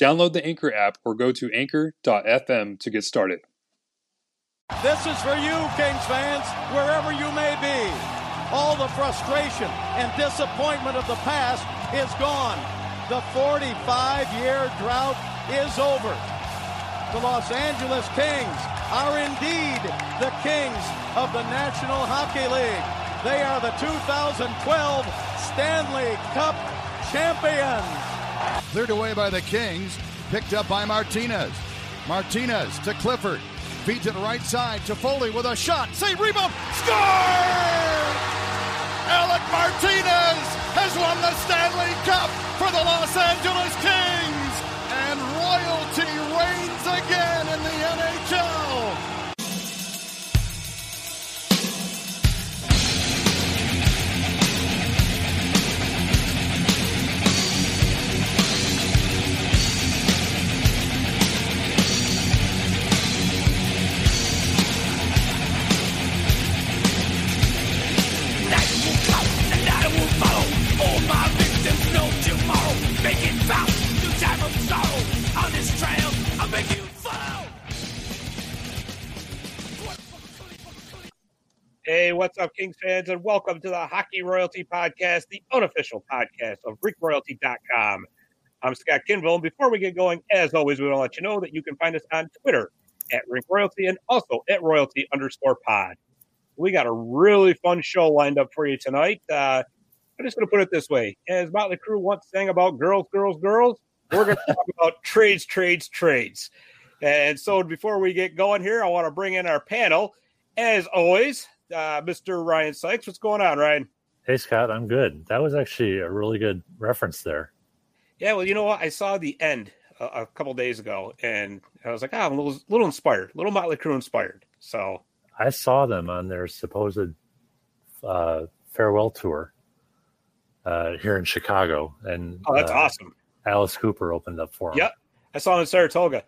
Download the Anchor app or go to anchor.fm to get started. This is for you, Kings fans, wherever you may be. All the frustration and disappointment of the past is gone. The 45 year drought is over. The Los Angeles Kings are indeed the Kings of the National Hockey League. They are the 2012 Stanley Cup champions. Cleared away by the Kings. Picked up by Martinez. Martinez to Clifford. Feed to the right side. to Foley with a shot. Say rebound. Score! Alec Martinez has won the Stanley Cup for the Los Angeles Kings. And royalty reigns again in the what's up, Kings fans, and welcome to the Hockey Royalty Podcast, the unofficial podcast of RinkRoyalty.com. I'm Scott Kinville, and before we get going, as always, we want to let you know that you can find us on Twitter at Rink Royalty and also at Royalty underscore pod. We got a really fun show lined up for you tonight. Uh, I'm just going to put it this way. As Motley Crue once sang about girls, girls, girls, we're going to talk about trades, trades, trades. And so before we get going here, I want to bring in our panel. As always, uh, Mr. Ryan Sykes. What's going on, Ryan? Hey, Scott. I'm good. That was actually a really good reference there. Yeah, well, you know what? I saw the end a, a couple days ago, and I was like, oh, I'm a little, little inspired, a little Motley Crue inspired. So I saw them on their supposed uh, farewell tour uh, here in Chicago, and oh, that's uh, awesome. Alice Cooper opened up for them. Yep, I saw him in Saratoga.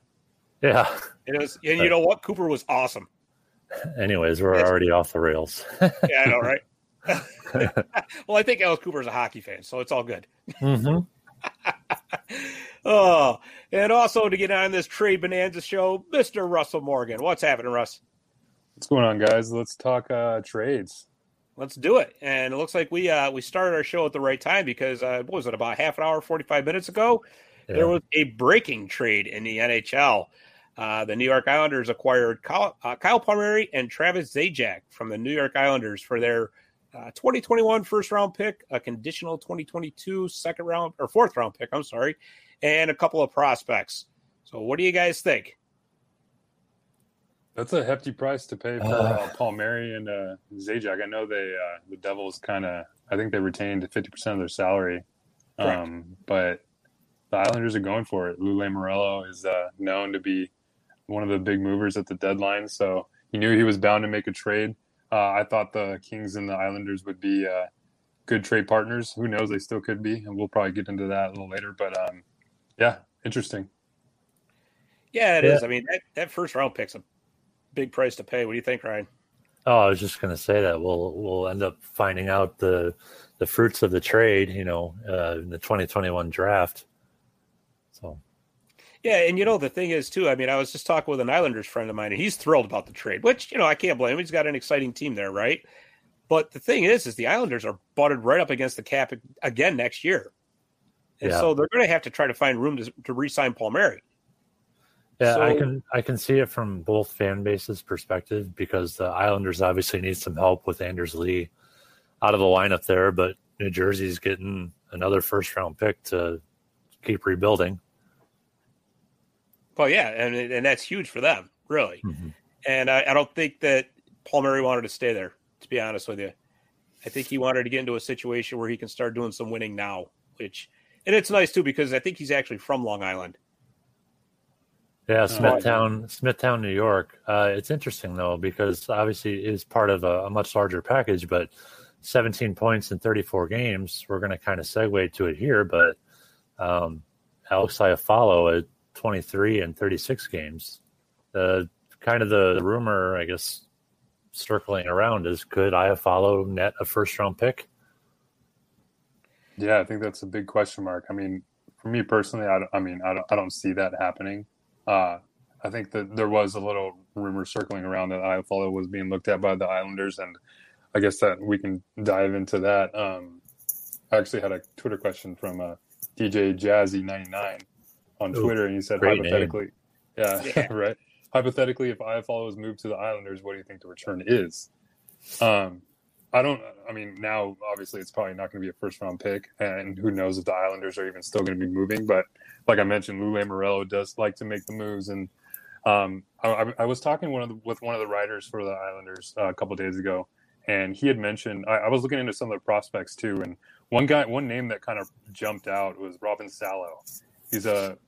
Yeah, it was, and you know what? Cooper was awesome. Anyways, we're it's, already off the rails. yeah, I know, right? well, I think Alice Cooper is a hockey fan, so it's all good. Mm-hmm. oh, and also to get on this trade bonanza show, Mr. Russell Morgan. What's happening, Russ? What's going on, guys? Let's talk uh, trades. Let's do it. And it looks like we uh, we started our show at the right time because uh, what was it about half an hour, forty five minutes ago? Yeah. There was a breaking trade in the NHL. Uh, the New York Islanders acquired Kyle, uh, Kyle Palmieri and Travis Zajac from the New York Islanders for their uh, 2021 first round pick, a conditional 2022 second round or fourth round pick, I'm sorry, and a couple of prospects. So, what do you guys think? That's a hefty price to pay for uh, Palmieri and uh, Zajac. I know they uh, the Devils kind of I think they retained 50% of their salary, um, but the Islanders are going for it. Lou Lamoriello is uh, known to be one of the big movers at the deadline. So he knew he was bound to make a trade. Uh, I thought the Kings and the Islanders would be uh, good trade partners. Who knows? They still could be, and we'll probably get into that a little later. But um, yeah, interesting. Yeah, it yeah. is. I mean, that, that first round pick's a big price to pay. What do you think, Ryan? Oh, I was just going to say that we'll we'll end up finding out the the fruits of the trade, you know, uh, in the 2021 draft. So yeah, and you know the thing is too. I mean, I was just talking with an Islanders friend of mine, and he's thrilled about the trade. Which you know I can't blame him. He's got an exciting team there, right? But the thing is, is the Islanders are butted right up against the cap again next year, And Yeah. so they're going to have to try to find room to, to re-sign Palmieri. Yeah, I can I can see it from both fan bases' perspective because the Islanders obviously need some help with Anders Lee out of the lineup there, but New Jersey's getting another first round pick to keep rebuilding. Well, yeah, and and that's huge for them, really. Mhm. And I, I don't think that Palmieri wanted to stay there. To be honest with you, I think he wanted to get into a situation where he can start doing some winning now. Which, and it's nice too because I think he's actually from Long Island. Yeah, Smithtown, Smithtown, New York. Uh, it's interesting though because obviously it is part of a, a much larger package, but 17 points in 34 games. We're going to kind of segue to it here, but um, Alex Iafallo at 23 and 36 games. Uh, kind of the rumor, I guess, circling around is could Iafallo net a first round pick? Yeah, I think that's a big question mark. I mean, for me personally, I, I mean, I don't, I don't see that happening. Uh, I think that there was a little rumor circling around that Iafallo was being looked at by the Islanders, and I guess that we can dive into that. Um, I actually had a Twitter question from uh, DJ Jazzy99 on Ooh, Twitter, and he said great name. hypothetically, yeah, Yeah. right. Hypothetically, if Iafallo is moved to the Islanders, what do you think the return is? Um, I don't. I mean, now obviously it's probably not going to be a first round pick, and who knows if the Islanders are even still going to be moving. But like I mentioned, Lou Morello does like to make the moves, and um, I, I- I was talking one of the, with one of the writers for the Islanders uh, a couple days ago, and he had mentioned I, I was looking into some of the prospects too, and one guy, one name that kind of jumped out was Robin Salo. He's a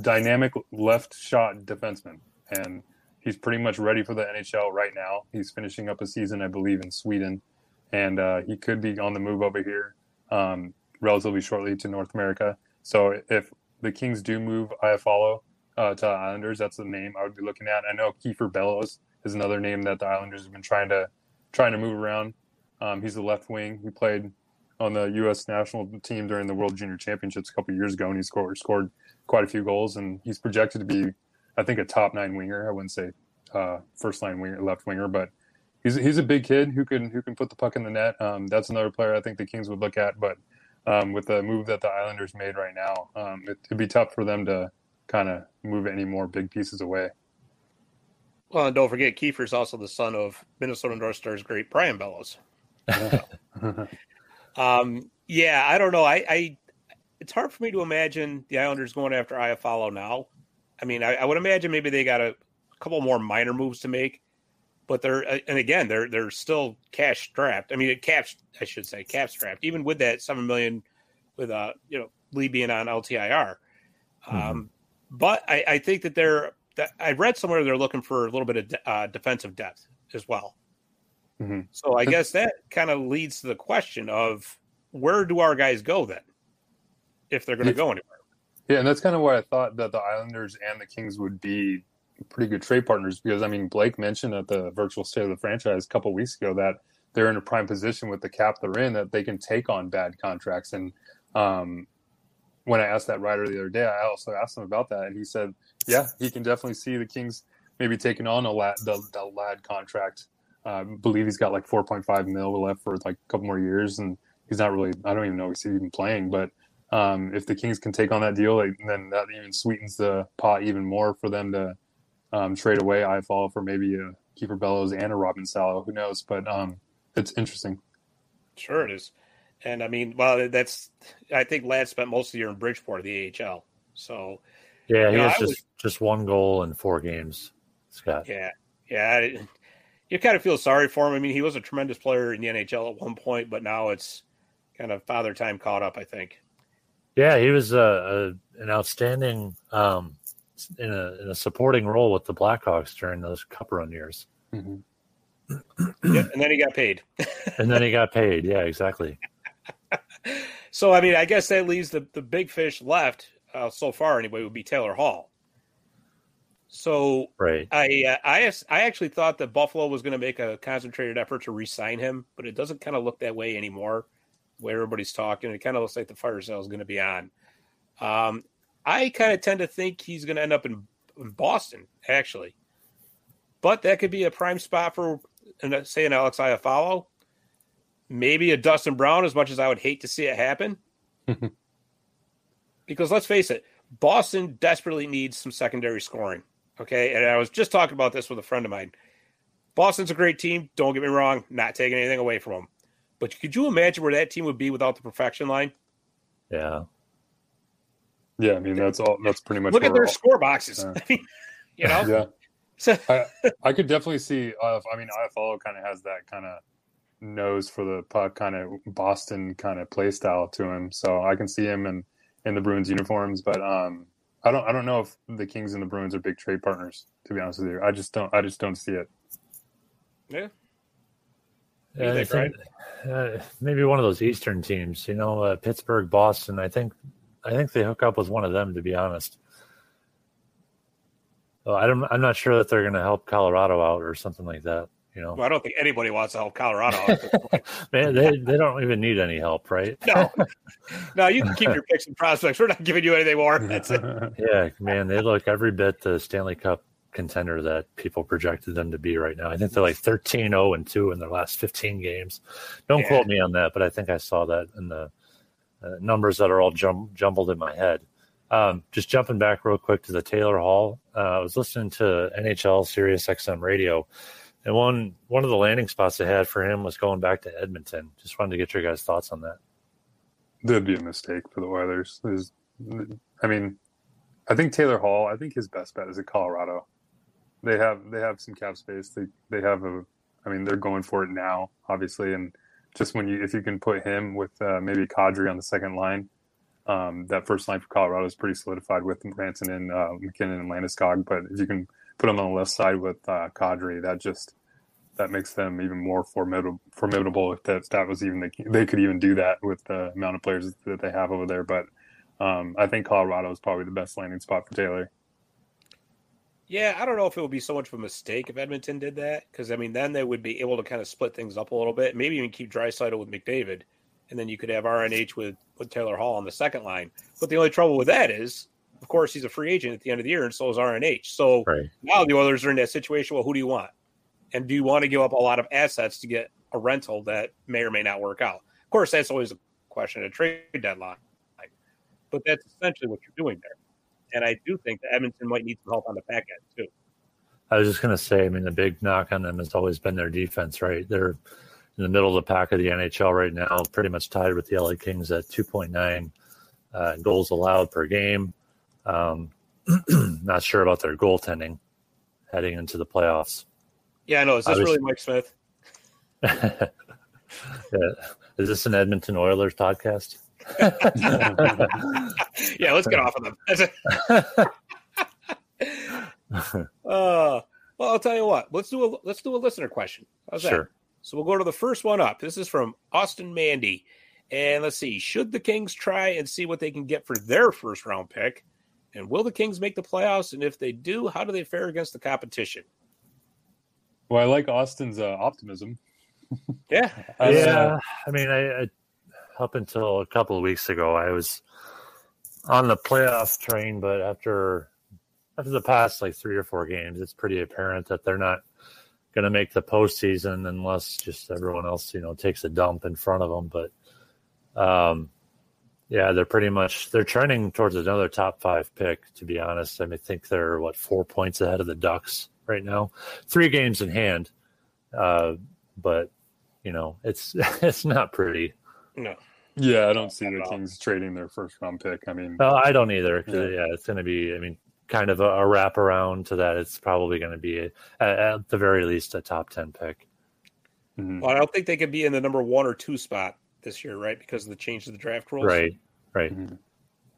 dynamic left shot defenseman, and he's pretty much ready for the NHL right now. He's finishing up a season, I believe, in Sweden, and uh, he could be on the move over here um, relatively shortly to North America. So if the Kings do move Iafallo uh, to the Islanders, that's the name I would be looking at. I know Kiefer Bellows is another name that the Islanders have been trying to trying to move around. Um, he's a left wing. He played on the U.S. national team during the World Junior Championships a couple years ago, and he scored scored quite a few goals. And he's projected to be, I think, a top nine winger. I wouldn't say uh, first line winger, left winger, but he's he's a big kid who can who can put the puck in the net. Um, that's another player I think the Kings would look at. But um, with the move that the Islanders made right now, um, it, it'd be tough for them to kind of move any more big pieces away. Well, and don't forget, Kiefer's also the son of Minnesota North Stars great Brian Bellows. Um, yeah, I don't know. I, I it's hard for me to imagine the Islanders going after Iafallo now. I mean, I, I would imagine maybe they got a, couple more minor moves to make, but they're uh, and again they're they're still cash strapped. I mean, cap I should say cap strapped. Even with that seven million, with uh you know Lee being on LTIR, um, but I, I think that they're that I read somewhere they're looking for a little bit of de- uh, defensive depth as well. Mhm. So I guess that kind of leads to the question of where do our guys go then, if they're going to go anywhere? Yeah, and that's kind of why I thought that the Islanders and the Kings would be pretty good trade partners because I mean Blake mentioned at the virtual state of the franchise a couple weeks ago that they're in a prime position with the cap they're in that they can take on bad contracts. And um, when I asked that writer the other day, I also asked him about that, and he said, yeah, he can definitely see the Kings maybe taking on a Ladd, the, the Ladd contract. Uh, I believe he's got like 4.5 mil left for like a couple more years, and he's not really. I don't even know if he's even playing, but um, if the Kings can take on that deal, like, then that even sweetens the pot even more for them to um, trade away Iafallo for maybe a Kiefer Bellows and a Robin Salo. Who knows? But um, it's interesting. Sure, it is. And I mean, well, that's I think Ladd spent most of the year in Bridgeport, the AHL. So Yeah, he know, has I just was- just one goal in four games. Scott. yeah, yeah, I- you kind of feel sorry for him. I mean, he was a tremendous player in the NHL at one point, but now it's kind of father time caught up. I think. Yeah, he was uh, a, an outstanding um, in a in a supporting role with the Blackhawks during those Cup run years, Mhm. yeah, and then he got paid. and then he got paid. Yeah, exactly. So I mean, I guess that leaves the the big fish left uh, so far anyway would be Taylor Hall. So Right. I uh, I I actually thought that Buffalo was going to make a concentrated effort to re-sign him, but it doesn't kind of look that way anymore. Way everybody's talking, it kind of looks like the fire sale is going to be on. Um, I kind of tend to think he's going to end up in, in Boston, actually, but that could be a prime spot for, say, an Alex Iafallo, maybe a Dustin Brown. As much as I would hate to see it happen, because let's face it, Boston desperately needs some secondary scoring. Okay. And I was just talking about this with a friend of mine. Boston's a great team. Don't get me wrong, not taking anything away from them. But could you imagine where that team would be without the perfection line? Yeah. Yeah, I mean that's all. That's pretty much. Look at their all, score boxes. Uh, you know. Yeah, So I I could definitely see. Uh, I mean, Iafallo kind of has that kind of nose for the puck, kind of Boston kind of play style to him. So I can see him in in the Bruins uniforms. But um, I don't I don't know if the Kings and the Bruins are big trade partners. To be honest with you, I just don't I just don't see it. yeah. Yeah, I You think, think, uh, maybe one of those Eastern teams, you know, uh, Pittsburgh, Boston. I think, I think they hook up with one of them. To be honest, well, I don't, I'm not sure that they're going to help Colorado out or something like that. You know, Well, I don't think anybody wants to help Colorado. at this. Man, they they don't even need any help, right? no, no, you can keep your picks and prospects. We're not giving you anything more. That's it. Yeah, man, they look every bit the Stanley Cup contender that people projected them to be right now. I think they're like 13 0 and 2 in their last 15 games. Don't Yeah. quote me on that, but I think I saw that in the uh, numbers that are all jum- jumbled in my head. Um, just jumping back real quick to the Taylor Hall. Uh, I was listening to NHL Sirius XM radio, and one one of the landing spots they had for him was going back to Edmonton. Just wanted to get your guys' thoughts on that. That'd be a mistake for the Oilers. There's, I mean, I think Taylor Hall. I think his best bet is at Colorado. They have they have some cap space. They they have a. I mean, they're going for it now, obviously, and just when you if you can put him with uh, maybe Kadri on the second line, um, that first line for Colorado is pretty solidified with Ranson and uh, MacKinnon and Landeskog. But if you can put him on the left side with uh, that just that makes them even more formidable. Formidable if that that was even the, they could even do that with the amount of players that they have over there. But um, I think Colorado is probably the best landing spot for Taylor. Yeah, I don't know if it would be so much of a mistake if Edmonton did that because I mean then they would be able to kind of split things up a little bit, maybe even keep Draisaitl with McDavid, and then you could have RNH with with Taylor Hall on the second line. But the only trouble with that is, of course, he's a free agent at the end of the year, and so is RNH. So Right. now the Oilers are in that situation. Well, who do you want? And do you want to give up a lot of assets to get a rental that may or may not work out? Of course, that's always a question at a trade deadline. But that's essentially what you're doing there. And I do think that Edmonton might need some help on the back end too. I was just going to say, I mean, the big knock on them has always been their defense, right? They're in the middle of the pack of the NHL right now, pretty much tied with the LA Kings at 2.9 uh, goals allowed per game. Um, not sure about their goaltending heading into the playoffs. Yeah, I know. Is this I was- really Mike Smith? yeah. Is this an Edmonton Oilers podcast? yeah, let's get off of them. Uh, well, I'll tell you what. Let's do a let's do a listener question. How's that? Sure. So we'll go to the first one up. This is from Austin Mandy. And let's see. Should the Kings try and see what they can get for their first round pick? And will the Kings make the playoffs? And if they do, how do they fare against the competition? Well, I like Austin's uh, optimism. Yeah. I don't yeah, I mean, I, I up until a couple of weeks ago, I was on the playoff train, but after after the past like three or four games, it's pretty apparent that they're not going to make the postseason unless just everyone else, you know, takes a dump in front of them. But um, yeah, they're pretty much they're trending towards another top five pick. To be honest, I mean, I think they're what four points ahead of the Ducks right now, three games in hand. Uh, but you know, it's it's not pretty. No. Yeah, I don't see the at. Kings trading their first round pick. I mean, No, I don't either. Yeah. Yeah, it's going to be. I mean, kind of a, a wraparound to that. It's probably going to be a, at, at the very least a top ten pick. mhm. Well, I don't think they could be in the number one or two spot this year, right? Because of the change to the draft rules. Right. Right.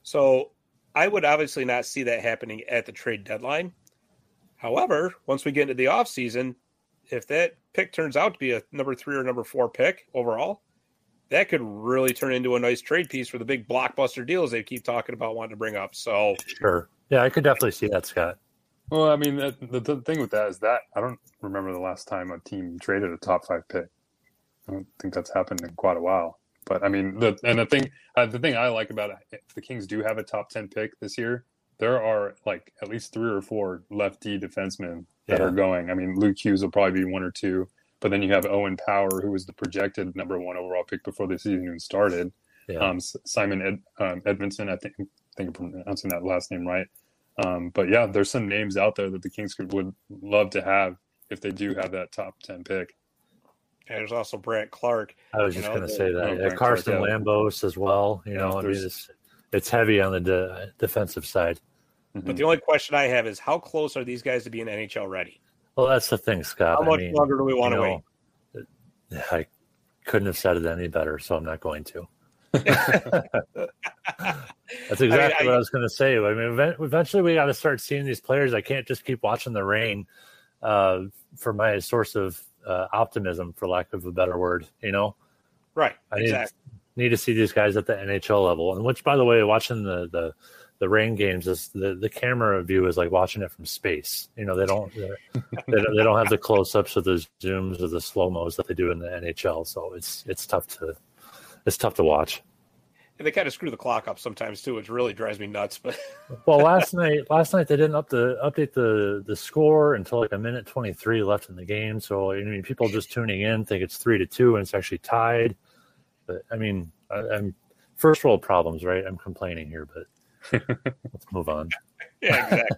So I would obviously not see that happening at the trade deadline. However, once we get into the offseason, if that pick turns out to be a number three or number four pick overall, that could really turn into a nice trade piece for the big blockbuster deals they keep talking about wanting to bring up. So Sure. Yeah, I could definitely see that, Scott. Well, I mean, that, the, the thing with that is that I don't remember the last time a team traded a top five pick. I don't think that's happened in quite a while. But I mean, the and the thing, uh, the thing I like about it, if the Kings do have a top ten pick this year, there are like at least three or four lefty defensemen that Yeah. are going. I mean, Luke Hughes will probably be one or two, but then you have Owen Power, who was the projected number one overall pick before the season even started. Yeah. Um, Simon Ed, um, Edmondson, I think think I'm pronouncing that last name right. Um, but yeah, there's some names out there that the Kings could, would love to have if they do have that top ten pick. And there's also Brandt Clarke. I was just going to say that. Oh, Yeah, Carson Clark, yeah. Lambos as well. You Yeah, know, I mean, it's, it's heavy on the de- defensive side. But the only question I have is how close are these guys to being NHL ready? Well, that's the thing, Scott. How much I mean, longer do we want to wait? I couldn't have said it any better, so I'm not going to. That's exactly I- what I was going to say. I mean, eventually we got to start seeing these players. I can't just keep watching the Reign uh, for my source of uh, optimism, for lack of a better word. You know, Right. I need, Exactly. need to see these guys at the NHL level. And which, by the way, watching the the the Reign games is the the camera view is like watching it from space. You know, they don't they're- don't, they don't have the close ups or the zooms or the slow mos that they do in the NHL. So it's it's tough to it's tough to watch. And they kind of screw the clock up sometimes too, which really drives me nuts. But Well, last night, last night they didn't up the update the the score until like a minute twenty three left in the game. So I mean, people just tuning in think it's three to two and it's actually tied. But I mean, I, I'm first world problems, right? I'm complaining here, but let's move on. yeah, exactly.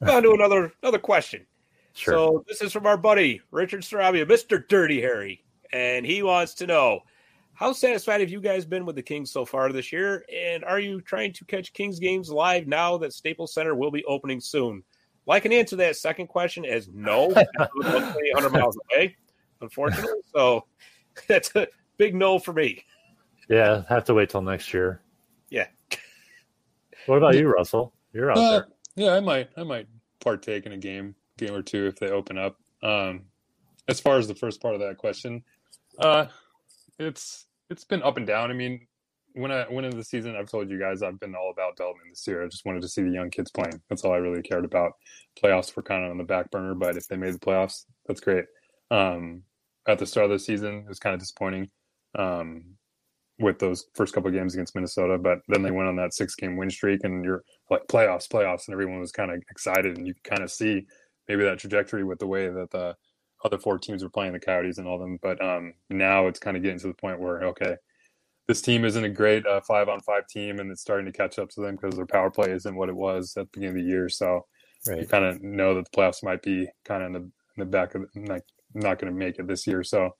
Let's on to another another question. Sure. So this is from our buddy Richard Sarabia, Mr. Dirty Harry, and he wants to know how satisfied have you guys been with the Kings so far this year, and are you trying to catch Kings games live now that Staples Center will be opening soon? Well, I can answer that second question as no, 100 miles away, unfortunately. So that's a big no for me. yeah, have to wait till next year. Yeah. What about you, Russell? You're out Uh, there. yeah, I might I might partake in a game game or two if they open up. Um, as far as the first part of that question, uh, it's it's been up and down. I mean, when I went into the season, I've told you guys I've been all about development this year. I just wanted to see the young kids playing. That's all I really cared about. Playoffs were kind of on the back burner, but if they made the playoffs, that's great. Um, at the start of the season, it was kind of disappointing. Um, with those first couple of games against Minnesota, but then they went on that six game win streak and you're like playoffs, playoffs, and everyone was kind of excited and you kind of see maybe that trajectory with the way that the other four teams were playing the Coyotes and all them. But um, now it's kind of getting to the point where, okay, this team isn't a great uh, five on five team and it's starting to catch up to them because their power play isn't what it was at the beginning of the year. So you kind of know that the playoffs might be kind of in the, in the back of like not going to make it this year. So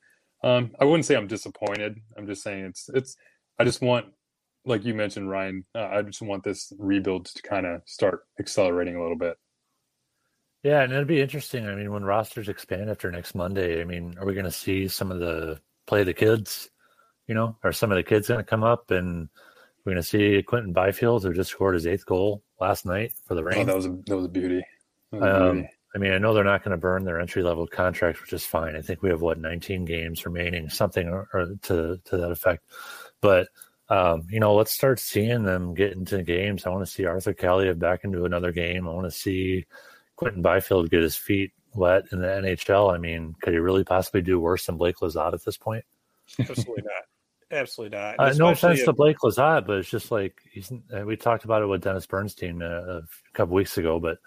um, I wouldn't say I'm disappointed. I'm just saying it's it's. I just want, like you mentioned, Ryan. Uh, I just want this rebuild to kind of start accelerating a little bit. Yeah, and it'll be interesting. I mean, when rosters expand after next Monday, I mean, are we going to see some of the play the kids? You know, are some of the kids going to come up and we're going to see Quinton Byfield who just scored his eighth goal last night for the Oh, Reign? that was a that was a beauty. That was a Um, beauty. I mean, I know they're not going to burn their entry level contracts, which is fine. I think we have what 19 games remaining, something or, or to to that effect. But um, you know, let's start seeing them get into games. I want to see Arthur Kaliev back into another game. I want to see Quinton Byfield get his feet wet in the NHL. I mean, could he really possibly do worse than Blake Lizotte at this point? Absolutely not. Absolutely not. Uh, no offense if- to Blake Lizotte, but it's just like he's. Uh, we talked about it with Dennis Bernstein uh, a couple weeks ago, but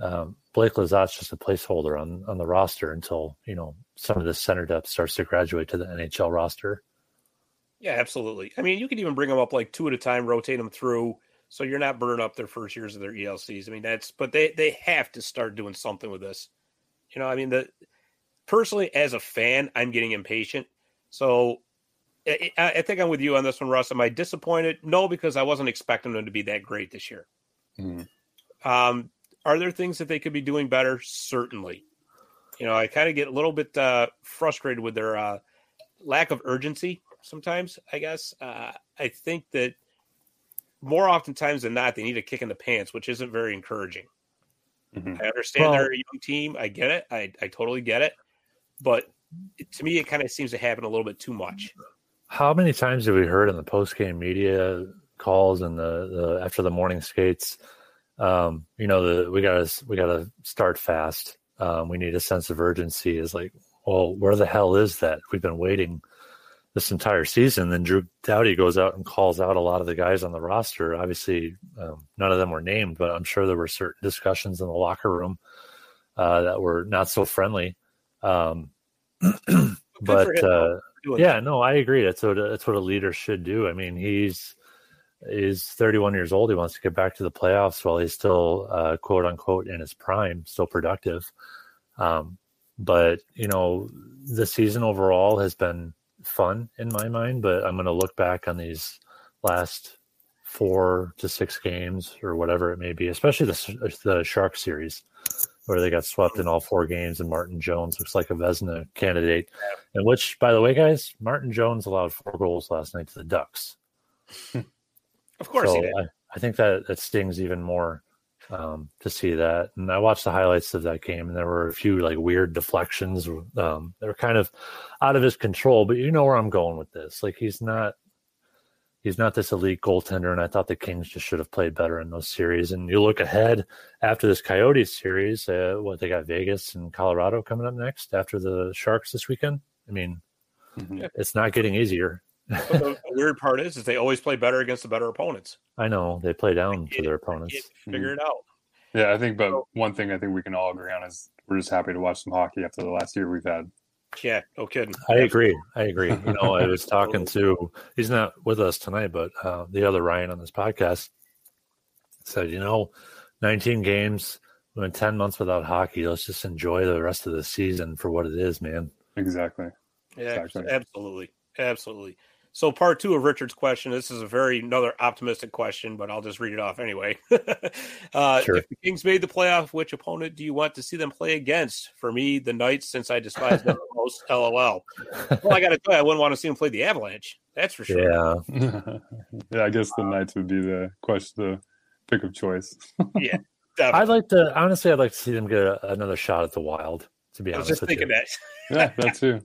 um, Blake Lizotte's just a placeholder on on the roster until you know some of the center depth starts to graduate to the NHL roster. Yeah, absolutely. I mean, you could even bring them up like two at a time, rotate them through, so you're not burning up their first years of their ELCs. I mean, that's but they they have to start doing something with this. You know, I mean, the personally as a fan, I'm getting impatient. So I, I I think I'm with you on this one, Russ. Am I disappointed? No, because I wasn't expecting them to be that great this year. Mhm. Um, are there things that they could be doing better? Certainly. You know, I kind of get a little bit uh, frustrated with their uh, lack of urgency sometimes, I guess. Uh, I think that more oftentimes than not, they need a kick in the pants, which isn't very encouraging. Mhm. I understand Well- they're a young team. I get it. I, I totally get it. But to me, it kind of seems to happen a little bit too much. How many times have we heard in the post game media calls and the, the after the morning skates? Um, you know, the we gotta we gotta start fast. Um, we need a sense of urgency. Is like, well, where the hell is that? We've been waiting this entire season. Then Drew Doughty goes out and calls out a lot of the guys on the roster. Obviously, um, none of them were named, but I'm sure there were certain discussions in the locker room uh, that were not so friendly. Um, but uh, yeah, no, I agree. That's what that's what a leader should do. I mean, he's he's 31 years old. He wants to get back to the playoffs while he's still uh, quote unquote in his prime, still productive. Um, but you know, the season overall has been fun in my mind. But I'm going to look back on these last four to six games or whatever it may be, especially the the Shark series where they got swept in all four games, and Martin Jones looks like a Vezina candidate. And which, by the way, guys, Martin Jones allowed four goals last night to the Ducks. Of course, so I, I, think that it stings even more um, to see that. And I watched the highlights of that game, and there were a few like weird deflections. Um, they were kind of out of his control. But you know where I'm going with this. Like he's not he's not this elite goaltender, and I thought the Kings just should have played better in those series. And you look ahead after this Coyotes series, uh, what they got Vegas and Colorado coming up next after the Sharks this weekend. I mean, mm-hmm. it's not getting easier. The weird part is, is they always play better against the better opponents. I know they play down to their opponents. Figure it out. Yeah, I think. But one thing I think we can all agree on is we're just happy to watch some hockey after the last year we've had. Yeah, no kidding. I agree. I agree. You know, I was talking to he's not with us tonight, but uh, the other Ryan on this podcast said, you know, 19 games, we went 10 months without hockey. Let's just enjoy the rest of the season for what it is, man. Exactly. Yeah, exactly. absolutely, absolutely. So, part two of Richard's question. This is a very another optimistic question, but I'll just read it off anyway. uh, sure. If the Kings made the playoff, which opponent do you want to see them play against? For me, the Knights, since I despise them most. LOL. Well, I got to tell you, I wouldn't want to see them play the Avalanche. That's for sure. Yeah. yeah, I guess the Knights would be the question, the pick of choice. yeah. Definitely. I'd like to honestly. I'd like to see them get a, another shot at the Wild. To be honest, I was just thinking you. that. yeah, that too.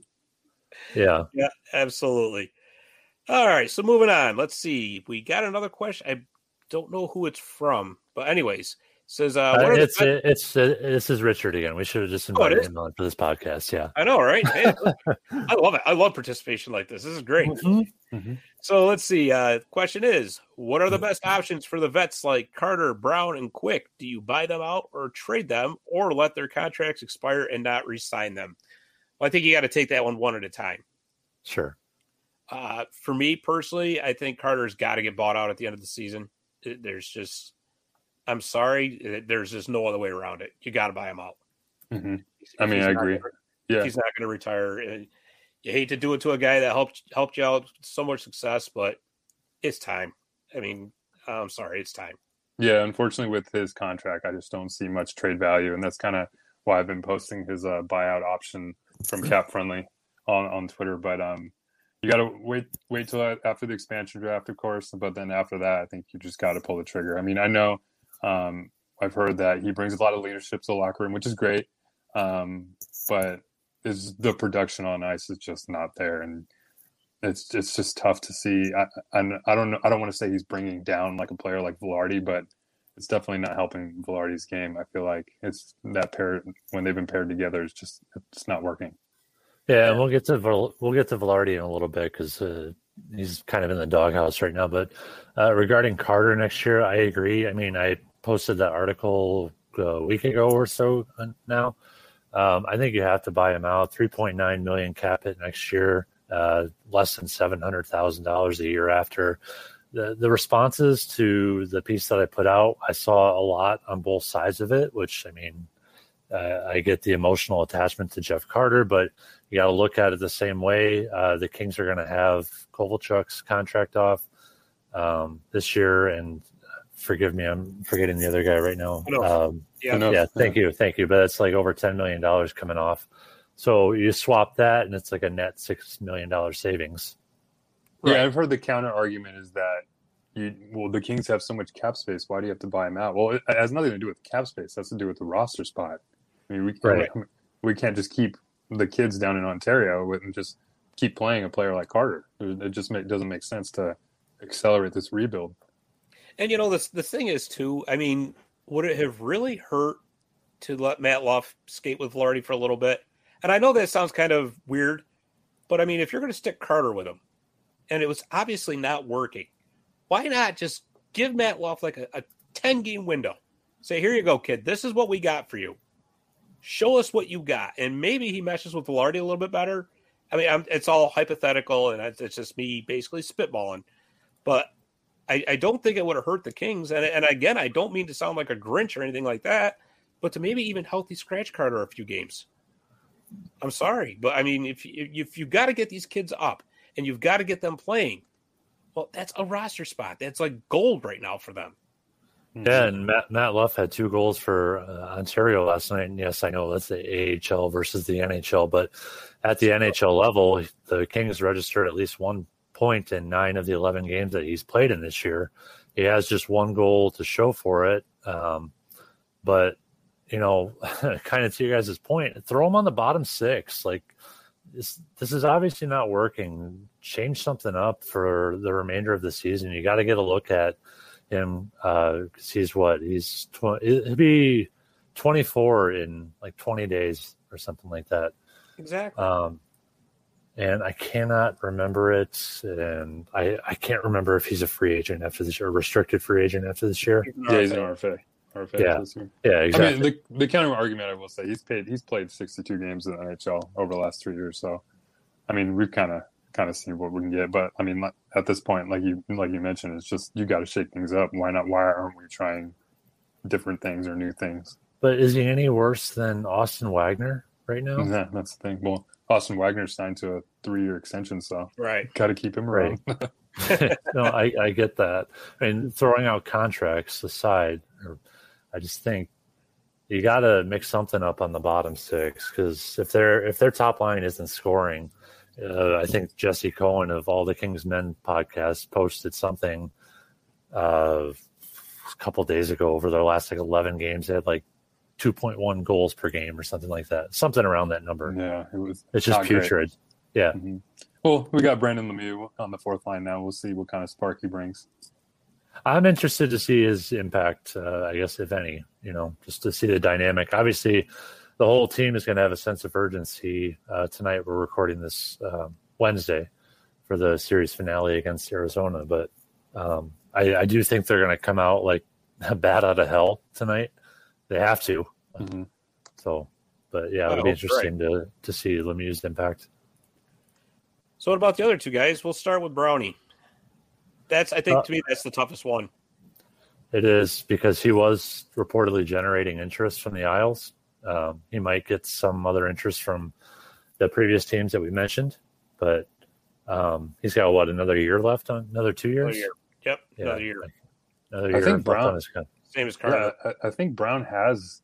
Yeah. Yeah, absolutely. All right, so moving on. Let's see. We got another question. I don't know who it's from, but anyways, says uh, uh it's the- it's uh, this is Richard again. We should have just oh, invited oh, him on for this podcast. Yeah, I know, right? Hey, I love it. I love participation like this. This is great. Mm-hmm. Mm-hmm. So let's see. Uh, question is, what are the best options for the vets like Carter, Brown, and Quick? Do you buy them out or trade them, or let their contracts expire and not re-sign them? Well, I think you got to take that one one at a time. Sure. Uh, for me personally, I think Carter's got to get bought out at the end of the season. There's just, I'm sorry, there's just no other way around it. You got to buy him out. Mm-hmm. I mean, I agree. Gonna, yeah, he's not going to retire. Uh, you hate to do it to a guy that helped helped you out so much success, but it's time. I mean, I'm sorry, it's time. Yeah, unfortunately, with his contract, I just don't see much trade value, and that's kind of why I've been posting his uh, buyout option from Cap Friendly on on Twitter. But um, you got to wait wait till after the expansion draft, of course. But then after that, I think you just got to pull the trigger. I mean, I know um, I've heard that he brings a lot of leadership to the locker room, which is great. Um, but is the production on ice is just not there, and it's it's just tough to see. I, I, I don't know. I don't want to say he's bringing down like a player like Vilardi, but it's definitely not helping Vilardi's game. I feel like it's that pair when they've been paired together It's just it's not working. Yeah, and we'll get to we'll get to Vilardi in a little bit because uh, he's kind of in the doghouse right now. But uh, regarding Carter next year, I agree. I mean, I posted that article a week ago or so now. Um, I think you have to buy him out. Three point nine million cap hit next year, uh, less than seven hundred thousand dollars a year after. The, the responses to the piece that I put out, I saw a lot on both sides of it, which I mean, uh, I get the emotional attachment to Jeff Carter, but you got to look at it the same way. Uh, the Kings are going to have Kovalchuk's contract off um, this year, and forgive me, I'm forgetting the other guy right now. Um, yeah, yeah, thank you, thank you. But it's like over ten million dollars coming off. So you swap that, and it's like a net six million dollar savings. Yeah, I've heard the counter argument is that you well the Kings have so much cap space. Why do you have to buy them out? Well, it has nothing to do with cap space. It has to do with the roster spot. I mean, we, right. we can't just keep the kids down in Ontario and just keep playing a player like Carter. It just make, doesn't make sense to accelerate this rebuild. And you know, the the thing is too. I mean, would it have really hurt to let Matt Luff skate with Vilardi for a little bit? And I know that sounds kind of weird, but I mean, if you're going to stick Carter with him, and it was obviously not working, why not just give Matt Luff like a, a ten game window? Say, here you go, kid. This is what we got for you show us what you got. And maybe he meshes with Vilardi a little bit better. I mean, I'm, it's all hypothetical and it's just me basically spitballing. But I, I don't think it would have hurt the Kings. And, and again, I don't mean to sound like a Grinch or anything like that, but to maybe even healthy scratch Carter a few games. I'm sorry, but I mean, if if you've got to get these kids up and you've got to get them playing, well, that's a roster spot. That's like gold right now for them. Yeah, and Matt, Matt Luff had two goals for uh, Ontario last night. And yes, I know that's the AHL versus the NHL, but at the NHL level, the Kings registered at least one point in nine of the 11 games that he's played in this year. He has just one goal to show for it. Um, but, you know, kind of to you guys' point, throw him on the bottom six. Like, this, this is obviously not working. Change something up for the remainder of the season. You got to get a look at him because uh, he's what? He's 20, he'll be 24 in like 20 days or something like that. Exactly. Um, and I cannot remember it, and I, I can't remember if he's a free agent after this year, restricted free agent after this year. Yeah, he's an RFA. RFA yeah, yeah, exactly. I mean, the, the counter argument I will say he's paid he's played 62 games in the NHL over the last three years. So, I mean, we've kind of kind of seen what we can get. But I mean, at this point, like you like you mentioned, it's just you got to shake things up. Why not? Why aren't we trying different things or new things? But is he any worse than Austin Wagner right now? Yeah, that's the thing. Well, Austin Wagner signed to a three-year extension, so right, got to keep him around. Right. no, I, I get that. I mean, throwing out contracts aside, I just think you got to mix something up on the bottom six because if their if their top line isn't scoring, uh, I think Jesse Cohen of All the King's Men podcast posted something uh, a couple days ago over their last like eleven games. They had like 2.1 goals per game or something like that. Something around that number. Yeah, it was. It's just putrid. Great. Yeah. Mm-hmm. Well, we got Brendan Lemieux on the fourth line now. We'll see what kind of spark he brings. I'm interested to see his impact. Uh, I guess if any, you know, just to see the dynamic. Obviously, the whole team is going to have a sense of urgency uh, tonight. We're recording this uh, Wednesday for the series finale against Arizona, but um, I, I, do think they're going to come out like a bat out of hell tonight. They have to. Mm-hmm. So, but yeah, it'll be interesting right. to to see Lemieux's impact. So, what about the other two guys? We'll start with Brownie. That's I think uh, to me that's the toughest one. It is because he was reportedly generating interest from the Isles. Um, he might get some other interest from the previous teams that we mentioned, but um, he's got what another year left on another two years. Another year. Yep, yeah, another year. Another year. I think Brown. Same as Carter. Yeah, I, I, think Brown has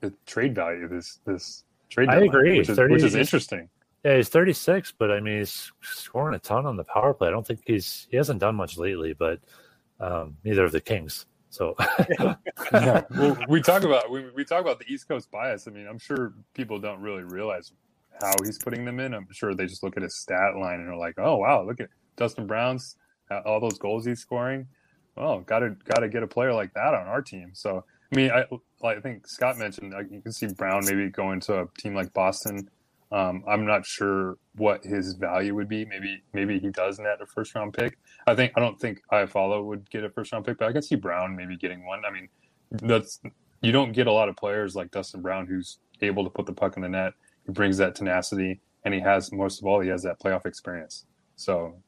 the trade value. This this trade. I agree, which is, 30, which is interesting. Yeah, he's 36, but I mean, he's scoring a ton on the power play. I don't think he's he hasn't done much lately, but um, neither of the Kings. So yeah. well, we talk about we, we talk about the East Coast bias. I mean, I'm sure people don't really realize how he's putting them in. I'm sure they just look at his stat line and are like, "Oh wow, look at Dustin Brown's uh, all those goals he's scoring." well, got to got to get a player like that on our team. So I mean, I I think Scott mentioned you can see Brown maybe going to a team like Boston. Um, I'm not sure what his value would be. Maybe maybe he does net a first round pick. I think I don't think Iafallo would get a first round pick, but I can see Brown maybe getting one. I mean, that's you don't get a lot of players like Dustin Brown who's able to put the puck in the net. He brings that tenacity, and he has most of all he has that playoff experience. So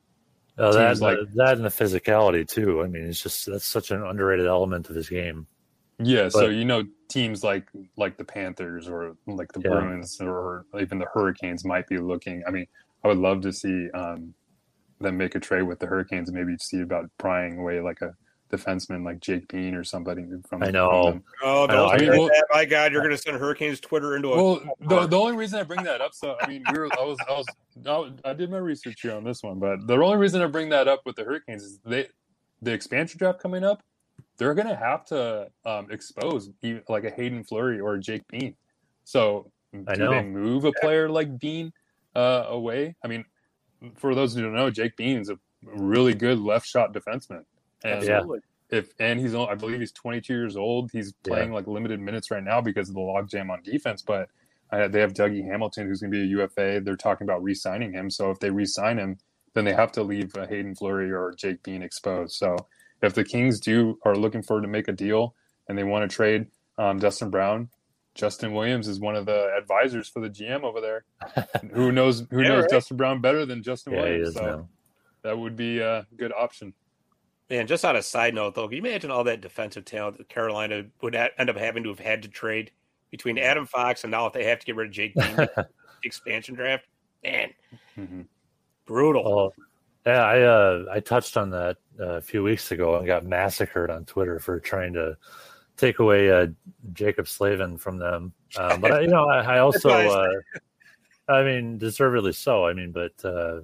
uh, that, like, that and the physicality too. I mean, it's just that's such an underrated element of his game. Yeah, but, so you know, teams like like the Panthers or like the yeah. Bruins or even the Hurricanes might be looking. I mean, I would love to see um, them make a trade with the Hurricanes and maybe see about prying away like a defenseman like Jake Bean or somebody from. I know. From oh, don't I mean, well, that. My God, you're going to send Hurricanes Twitter into a. Well, the, the only reason I bring that up, so I mean, we were, I was, I was, I did my research here on this one, but the only reason I bring that up with the Hurricanes is they, the expansion draft coming up, they're going to have to um, expose like a Haydn Fleury or a Jake Bean. So I do know. they move a player like Bean uh, away? I mean, for those who don't know, Jake Bean's a really good left shot defenseman. And Absolutely. If and he's I believe he's 22 years old. He's playing yeah. like limited minutes right now because of the logjam on defense. But uh, they have Dougie Hamilton, who's going to be a UFA. They're talking about re-signing him. So if they re-sign him, then they have to leave uh, Haydn Fleury or Jake Bean exposed. So if the Kings do are looking for to make a deal and they want to trade um, Dustin Brown, Justin Williams is one of the advisors for the GM over there. who knows who yeah, knows right? Dustin Brown better than Justin yeah, Williams? so that would be a good option. Man, just on a side note, though, can you imagine all that defensive talent that Carolina would end up having to have had to trade between Adam Fox and now if they have to get rid of Jake Bean expansion draft? Man, mm-hmm. brutal. Oh, yeah, I uh, I touched on that a few weeks ago and got massacred on Twitter for trying to take away uh, Jaccob Slavin from them. Um, but I, you know, I, I also, uh, I mean, deservedly so. I mean, but uh,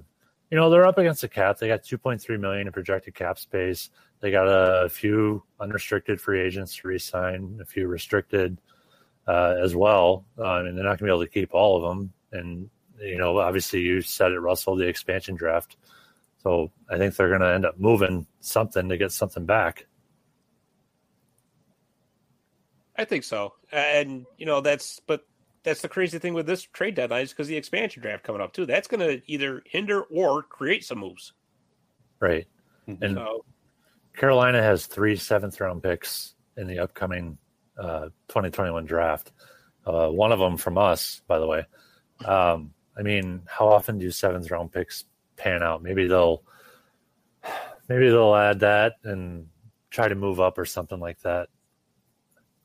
you know, they're up against the cap. They got 2.3 million in projected cap space. They got a few unrestricted free agents to resign, a few restricted uh, as well. Uh, mean, they're not going to be able to keep all of them. And you know, obviously, you said it, Russell, the expansion draft. So I think they're going to end up moving something to get something back. I think so, and you know that's but that's the crazy thing with this trade deadline is because the expansion draft coming up too. That's going to either hinder or create some moves. Right. And so, Carolina has three seventh round picks in the upcoming uh, 2021 draft. Uh, one of them from us, by the way. Um, I mean, how often do seventh round picks pan out? Maybe they'll maybe they'll add that and try to move up or something like that.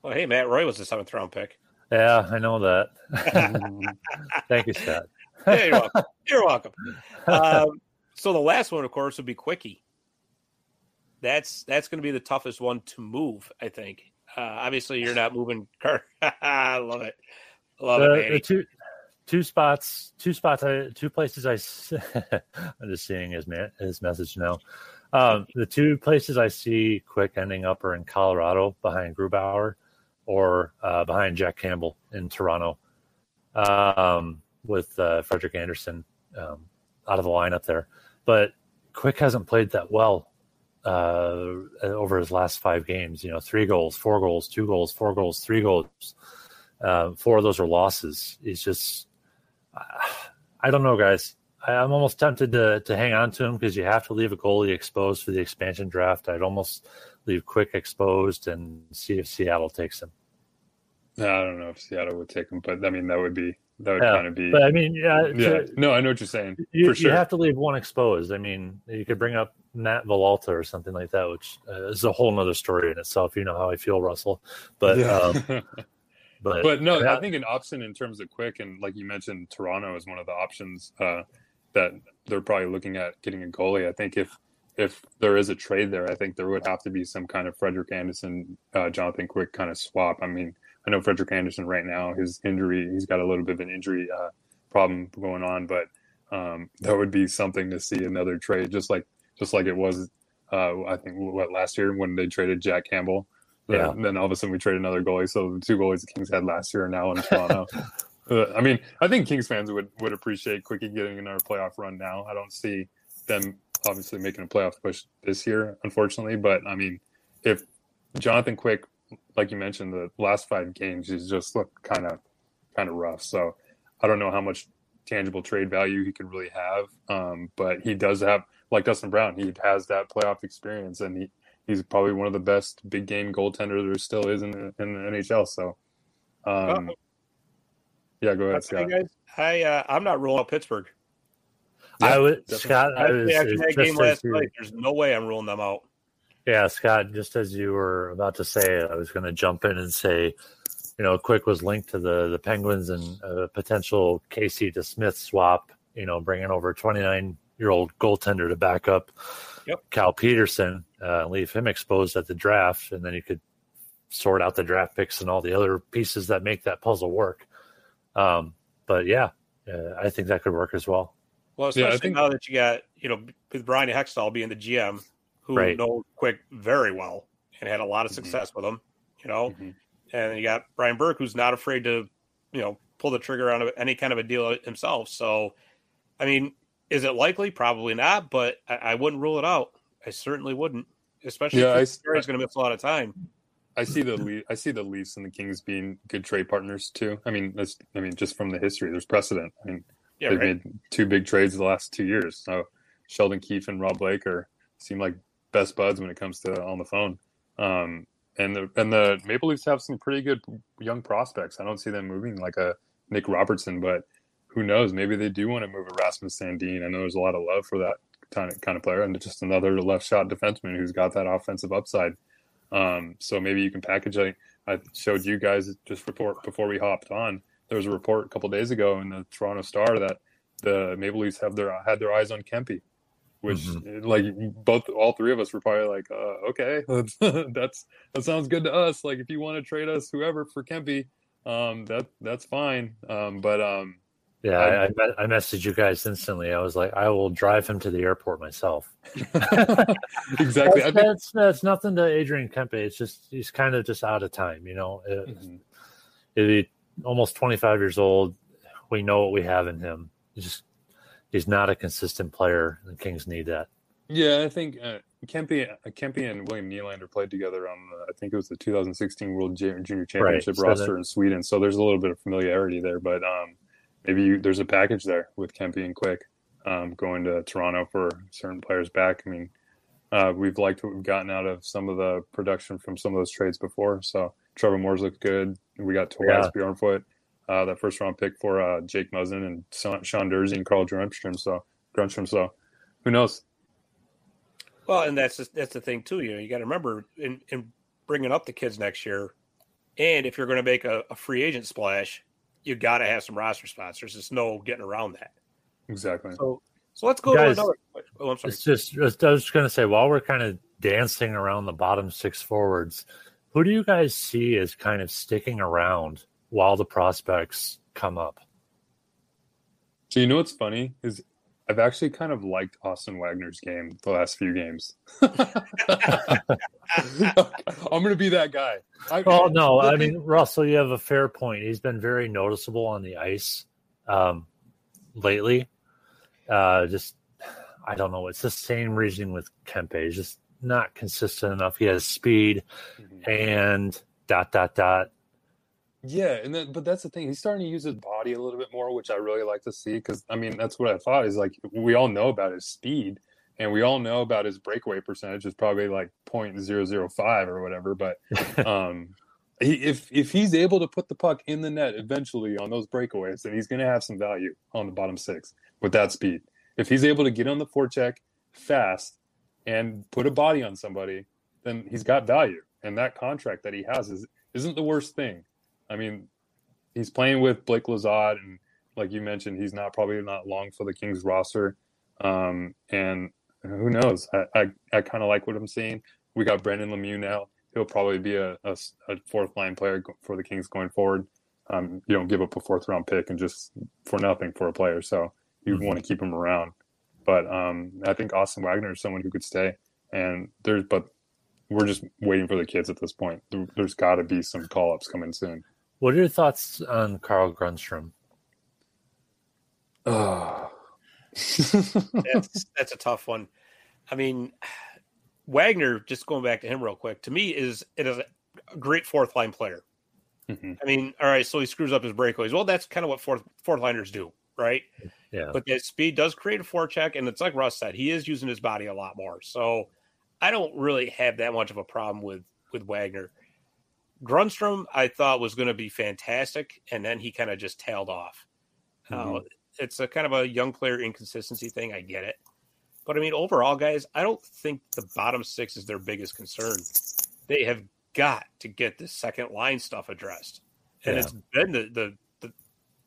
Well, hey, Matt Roy was a seventh round pick. Yeah, I know that. Thank you, Scott. yeah, you're welcome. You're welcome. Um, so the last one, of course, would be Quickie. That's that's going to be the toughest one to move. I think. Uh, obviously, you're not moving. Kurt. I love it. Love the, it. The two, two spots, two spots, I, two places. I I'm just seeing his his message now. Um, the two places I see Quick ending up are in Colorado behind Grubauer or uh, behind Jack Campbell in Toronto um, with uh, Frederik Andersen um, out of the lineup there. But Quick hasn't played that well uh, over his last five games. You know, three goals, four goals, two goals, four goals, three goals. Uh, four of those are losses. He's just, I don't know, guys. I, am almost tempted to to hang on to him because you have to leave a goalie exposed for the expansion draft. I'd almost leave Quick exposed and see if Seattle takes him. I don't know if Seattle would take him, but I mean that would be that would yeah, kind of be. But I mean, yeah, yeah. no, I know what you're saying. You, for sure. you have to leave one exposed. I mean, you could bring up Matt Villalta or something like that, which uh, is a whole other story in itself. You know how I feel, Russell. But yeah. um, but but no, I think an option in terms of quick and like you mentioned, Toronto is one of the options uh, that they're probably looking at getting a goalie. I think if if there is a trade there, I think there would have to be some kind of Frederik Andersen, uh, Jonathan Quick kind of swap. I mean, I know Frederik Andersen right now, his injury, he's got a little bit of an injury uh, problem going on, but um, that would be something to see another trade, just like just like it was, uh, I think what last year when they traded Jack Campbell. Yeah. And then all of a sudden we trade another goalie. So the two goalies the Kings had last year are now in Toronto. I mean, I think Kings fans would would appreciate Quickie getting another playoff run now. I don't see them obviously making a playoff push this year, unfortunately. But I mean, if Jonathan Quick, like you mentioned, the last five games, he's just looked kind of kind of rough. So I don't know how much tangible trade value he could really have. Um, but he does have, like Dustin Brown, he has that playoff experience, and he he's probably one of the best big game goaltenders there still is in the, in the NHL. So, um, oh. yeah, go ahead, Scott. Guys, I uh, I'm not ruling out Pittsburgh. I would, Scott. I was, after that game last you, night, there's no way I'm ruling them out. Yeah, Scott. Just as you were about to say, I was going to jump in and say, you know, Quick was linked to the the Penguins and a potential Casey DeSmith swap. You know, bringing over a 29 year old goaltender to back up yep. Cal Petersen, uh, leave him exposed at the draft, and then you could sort out the draft picks and all the other pieces that make that puzzle work. Um, but yeah, uh, I think that could work as well. Well, especially yeah, think... now that you got you know with Brian Hextall being the GM, who right. knows Quick very well and had a lot of mm-hmm. success mm-hmm. with him, you know, mm-hmm. and you got Brian Burke who's not afraid to you know pull the trigger on any kind of a deal himself. So, I mean, is it likely? Probably not, but I, I wouldn't rule it out. I certainly wouldn't, especially yeah, if going to miss a lot of time. I see the I see the Leafs and the Kings being good trade partners too. I mean, that's I mean, just from the history, there's precedent. I mean, yeah, they've right. made two big trades the last two years. So Sheldon Keefe and Rob Blake are seem like best buds when it comes to on the phone. Um, and the and the Maple Leafs have some pretty good young prospects. I don't see them moving like a Nick Robertson, but who knows? Maybe they do want to move Erasmus Rasmus Sandin. I know there's a lot of love for that kind of player, and just another left shot defenseman who's got that offensive upside. Um, so maybe you can package. I, I showed you guys just report before we hopped on. There was a report a couple days ago in the Toronto Star that the Maple Leafs have their had their eyes on Kempe, which mm-hmm. like both all three of us were probably like, uh, okay, that's that sounds good to us. Like if you want to trade us whoever for Kempe, um, that that's fine. Um, but um, yeah, I, I, I, messaged you guys instantly. I was like, I will drive him to the airport myself. exactly. That's, that's, that's, nothing to Adrian Kempe. It's just he's kind of just out of time. You know, it, mm-hmm. it, almost 25 years old. We know what we have in him. He's just he's not a consistent player. The Kings need that. Yeah, I think uh, Kempe, uh, Kempe and William Nylander played together on uh, I think it was the 2016 World Junior Championship right. roster that, in Sweden. So there's a little bit of familiarity there, but um, maybe you, there's a package there with Kempe and Quick um, going to Toronto for certain players back. I mean, uh, we've liked what we've gotten out of some of the production from some of those trades before. So Trevor Moore's looked good. We got Tobias yeah. Bjornfot, uh, that first round pick for uh, Jake Muzzin and Sean Durzi and Carl Grundstrom. So Grundstrom. So who knows? Well, and that's just, that's the thing too. You know, you got to remember in, in bringing up the kids next year, and if you're going to make a, a free agent splash, you got to have some roster spots. There's just no getting around that. Exactly. So, so let's go Guys, to another. Oh, I'm sorry. It's just, I was just going to say, while we're kind of dancing around the bottom six forwards, who do you guys see as kind of sticking around while the prospects come up? So you know what's funny is I've actually kind of liked Austin Wagner's game the last few games. I'm going to be that guy. I, oh no, I mean Russell, you have a fair point. He's been very noticeable on the ice um, lately. Uh, just I don't know. It's the same reasoning with Kempe. He's just not consistent enough. He has speed mm-hmm. and dot dot dot yeah, and then but that's the thing. He's starting to use his body a little bit more, which I really like to see. Because I mean, that's what I thought is like we all know about his speed, and we all know about his breakaway percentage is probably like 0.005 or whatever. But um, he, if if he's able to put the puck in the net eventually on those breakaways, then he's going to have some value on the bottom six with that speed. If he's able to get on the forecheck fast and put a body on somebody, then he's got value. And that contract that he has is isn't the worst thing. I mean, he's playing with Blake Lizotte, and like you mentioned, he's not probably not long for the Kings roster. Um, and who knows? I I, I kind of like what I'm seeing. We got Brendan Lemieux now. He'll probably be a, a, a fourth line player for the Kings going forward. Um, you don't give up a fourth round pick and just for nothing for a player. So you mm-hmm. want to keep him around. But um, I think Austin Wagner is someone who could stay. And there's, but we're just waiting for the kids at this point. There's got to be some call ups coming soon. What are your thoughts on Carl Grundstrom? Oh. that's that's a tough one. I mean, Wagner. Just going back to him real quick. To me, is it is a great fourth line player. Mm-hmm. I mean, all right, so he screws up his breakaways. Well, that's kind of what fourth fourth liners do, right? Yeah. But that speed does create a forecheck, and it's like Russ said, he is using his body a lot more. So I don't really have that much of a problem with with Wagner. Grundstrom, I thought was going to be fantastic, and then he kind of just tailed off. Mm-hmm. Uh, it's a kind of a young player inconsistency thing. I get it, but I mean, overall, guys, I don't think the bottom six is their biggest concern. They have got to get the second line stuff addressed, and yeah. it's been the, the the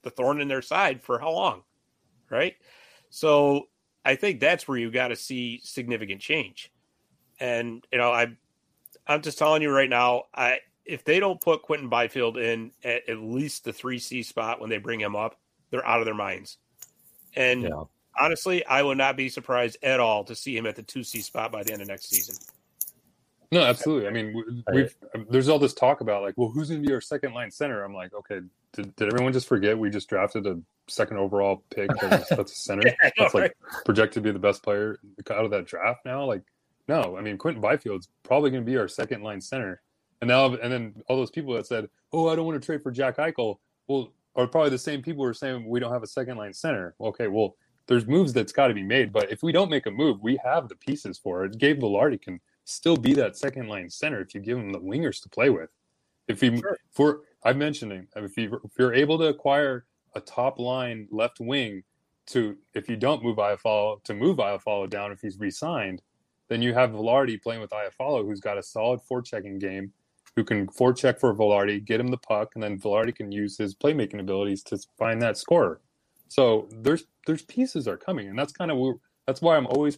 the thorn in their side for how long, right? So I think that's where you got to see significant change. And you know, I I'm just telling you right now, I if they don't put Quinton Byfield in at at least the three C spot when they bring him up, they're out of their minds. And yeah. honestly, I would not be surprised at all to see him at the two C spot by the end of next season. No, absolutely. I mean, we've um, there's all this talk about like, well, who's going to be our second line center? I'm like, okay, did, did everyone just forget we just drafted a second overall pick that's, that's a center yeah, that's like right. projected to be the best player out of that draft now? Like, no, I mean, Quinton Byfield's probably going to be our second line center and now, and then all those people that said, "Oh, I don't want to trade for Jack Eichel," well, are probably the same people who are saying we don't have a second line center. Okay, well, there's moves that's got to be made, but if we don't make a move, we have the pieces for it. Gabe Vilardi can still be that second line center if you give him the wingers to play with. If he, sure. for I'm mentioning, if you if you're able to acquire a top line left wing to if you don't move Iafallo to move Iafallo down if he's re-signed, then you have Vilardi playing with Iafallo, who's got a solid forechecking game, who can forecheck for Vilardi, get him the puck, and then Vilardi can use his playmaking abilities to find that scorer. So there's there's pieces are coming, and that's kind of that's why I'm always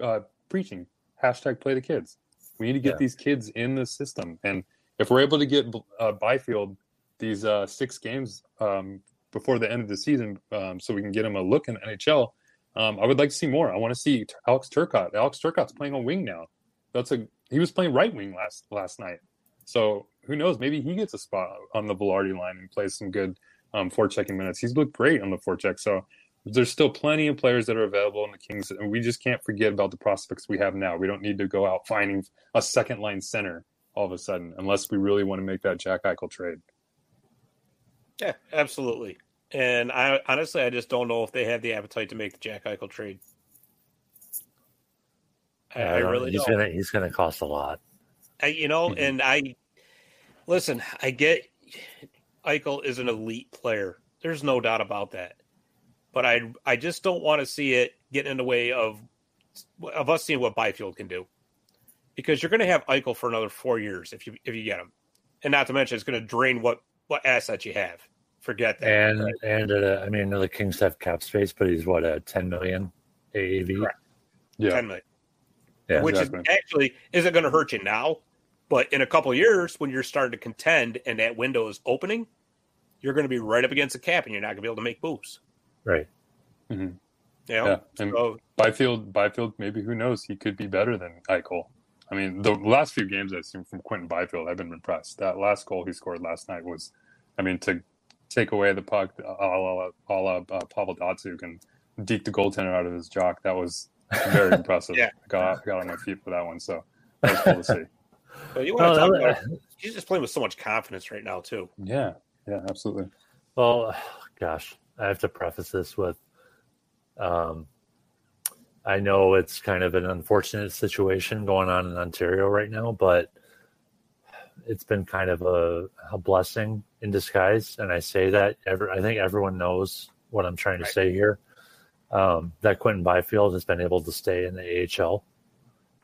uh, preaching hashtag play the kids. We need to get yeah. these kids in the system, and if we're able to get uh, Byfield these uh, six games um, before the end of the season, um, so we can get him a look in the NHL, um, I would like to see more. I want to see Alex Turcotte. Alex Turcotte's playing on wing now. That's a he was playing right wing last last night. So who knows? Maybe he gets a spot on the Vilardi line and plays some good um, forechecking minutes. He's looked great on the forecheck. So there's still plenty of players that are available in the Kings, and we just can't forget about the prospects we have now. We don't need to go out finding a second line center all of a sudden, unless we really want to make that Jack Eichel trade. Yeah, absolutely. And I honestly, I just don't know if they have the appetite to make the Jack Eichel trade. I, I, I really he's don't. gonna he's gonna cost a lot. I, you know, mm-hmm. and I listen. I get Eichel is an elite player. There's no doubt about that. But I I just don't want to see it get in the way of of us seeing what Byfield can do. Because you're going to have Eichel for another four years if you if you get him, and not to mention it's going to drain what what assets you have. Forget that. And right? and uh, I mean the Kings have cap space, but he's what a 10 million AAV. Correct. Yeah, 10 million. Yeah, which exactly. is actually isn't going to hurt you now, but in a couple years when you're starting to contend and that window is opening, you're going to be right up against the cap and you're not going to be able to make moves. Right. Mm-hmm. You know? Yeah, and so, Byfield, Byfield, maybe who knows? He could be better than Eichel. I mean, the last few games I've seen from Quinton Byfield, I've been impressed. That last goal he scored last night was, I mean, to take away the puck, a la, a la uh, Pavel Datsyuk and deke the goaltender out of his jock. That was very impressive. yeah. I got, I got on my feet for that one. So that was cool to see. But you want to talk about, he's just playing with so much confidence right now, too. Yeah. Yeah, absolutely. Well, gosh, I have to preface this with um, I know it's kind of an unfortunate situation going on in Ontario right now, but it's been kind of a, a blessing in disguise. And I say that every, I think everyone knows what I'm trying to right. say here. Um, that Quinton Byfield has been able to stay in the AHL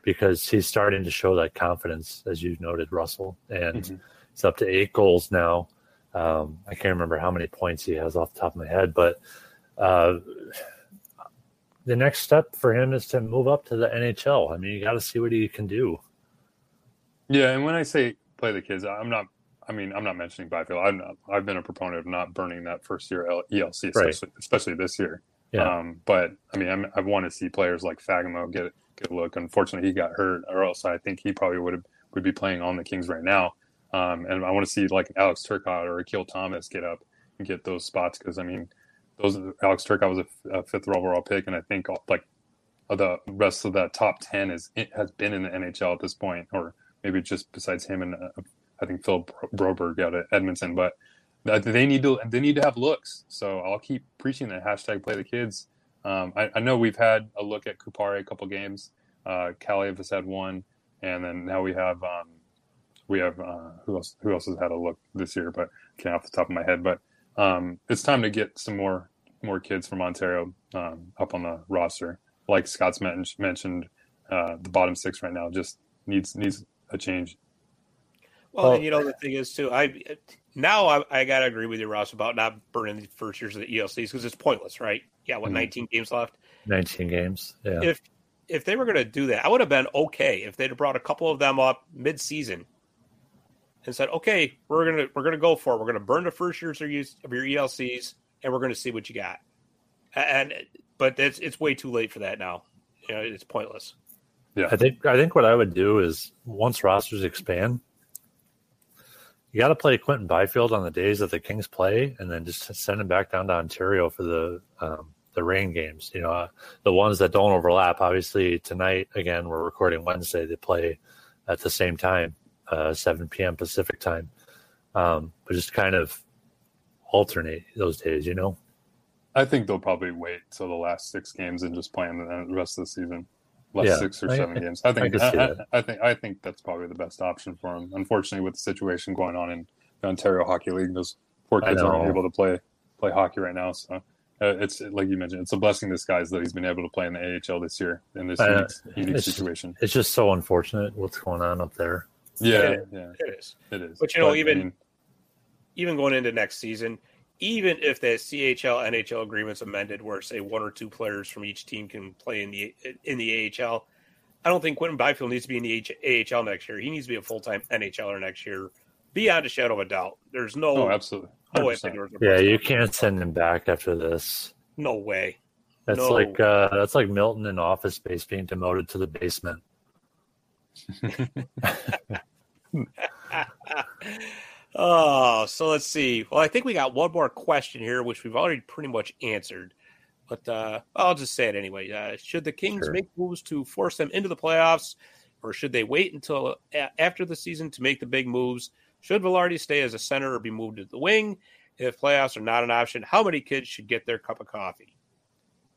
because he's starting to show that confidence, as you noted, Russell. And mm-hmm. it's up to eight goals now. Um, I can't remember how many points he has off the top of my head, but uh, the next step for him is to move up to the NHL. I mean, you got to see what he can do. Yeah, and when I say play the kids, I'm not. I mean, I'm not mentioning Byfield. I'm not, I've been a proponent of not burning that first year ELC, especially, right. especially this year. Yeah. Um, but I mean, I'm, i want to see players like Fagemo get get a look. Unfortunately, he got hurt, or else I think he probably would have would be playing on the Kings right now. Um, and I want to see like Alex Turcotte or Akil Thomas get up and get those spots because I mean, those Alex Turcotte was a, fifth overall pick, and I think like the rest of that top ten is has been in the NHL at this point, or maybe just besides him and uh, I think Phil Broberg out at Edmonton, but they need to they need to have looks. So I'll keep preaching that hashtag play the kids. Um, I, I, know we've had a look at Kupari a couple games. Uh, Kaliyev has had one, and then now we have um, we have uh, who else who else has had a look this year, but can't off the top of my head. But um, it's time to get some more more kids from Ontario um, up on the roster. Like Scott's mentioned, uh, the bottom six right now just needs needs a change. Well, well and you know the thing is too, I now I, I got to agree with you, Ross, about not burning the first years of the ELCs because it's pointless, right? Yeah, what mm-hmm. 19 games left? 19 games. Yeah. If if they were going to do that, I would have been okay if they'd have brought a couple of them up mid-season and said, "Okay, we're gonna we're gonna go for it. We're gonna burn the first years of your ELCs, and we're gonna see what you got." And but it's it's way too late for that now. You know, it's pointless. Yeah, I think I think what I would do is once rosters expand, you got to play Quinton Byfield on the days that the Kings play, and then just send him back down to Ontario for the um, the Reign games. You know, uh, the ones that don't overlap. Obviously, tonight again we're recording Wednesday. They play at the same time uh, 7 p.m. Pacific time. Um, but just kind of alternate those days, you know? I think they'll probably wait till the last six games and just play in the rest of the season. Last yeah, six or seven I, games. I think I, I, I, think I think that's probably the best option for him. Unfortunately, with the situation going on in the Ontario Hockey League, those poor kids aren't able to play play hockey right now. So uh, it's like you mentioned, it's a blessing in disguise that he's been able to play in the AHL this year in this unique, unique it's- situation. It's just so unfortunate what's going on up there. Yeah, Yeah. yeah, It is. it is. But, you know, I even- mean, even going into next season, even if the CHL NHL agreements amended, where say one or two players from each team can play in the in the AHL, I don't think Quinton Byfield needs to be in the H- AHL next year. He needs to be a full time NHLer next year, beyond a shadow of a doubt. There's no oh, absolutely. no way 100%. North Yeah, you can't send him back after this. no way. That's No. like uh, that's like Milton in Office Space being demoted to the basement. Oh, so let's see. Well, I think we got one more question here, which we've already pretty much answered. But uh, I'll just say it anyway. Uh, should the Kings Sure. make moves to force them into the playoffs, or should they wait until a- after the season to make the big moves? Should Vilardi stay as a center or be moved to the wing? If playoffs are not an option, how many kids should get their cup of coffee?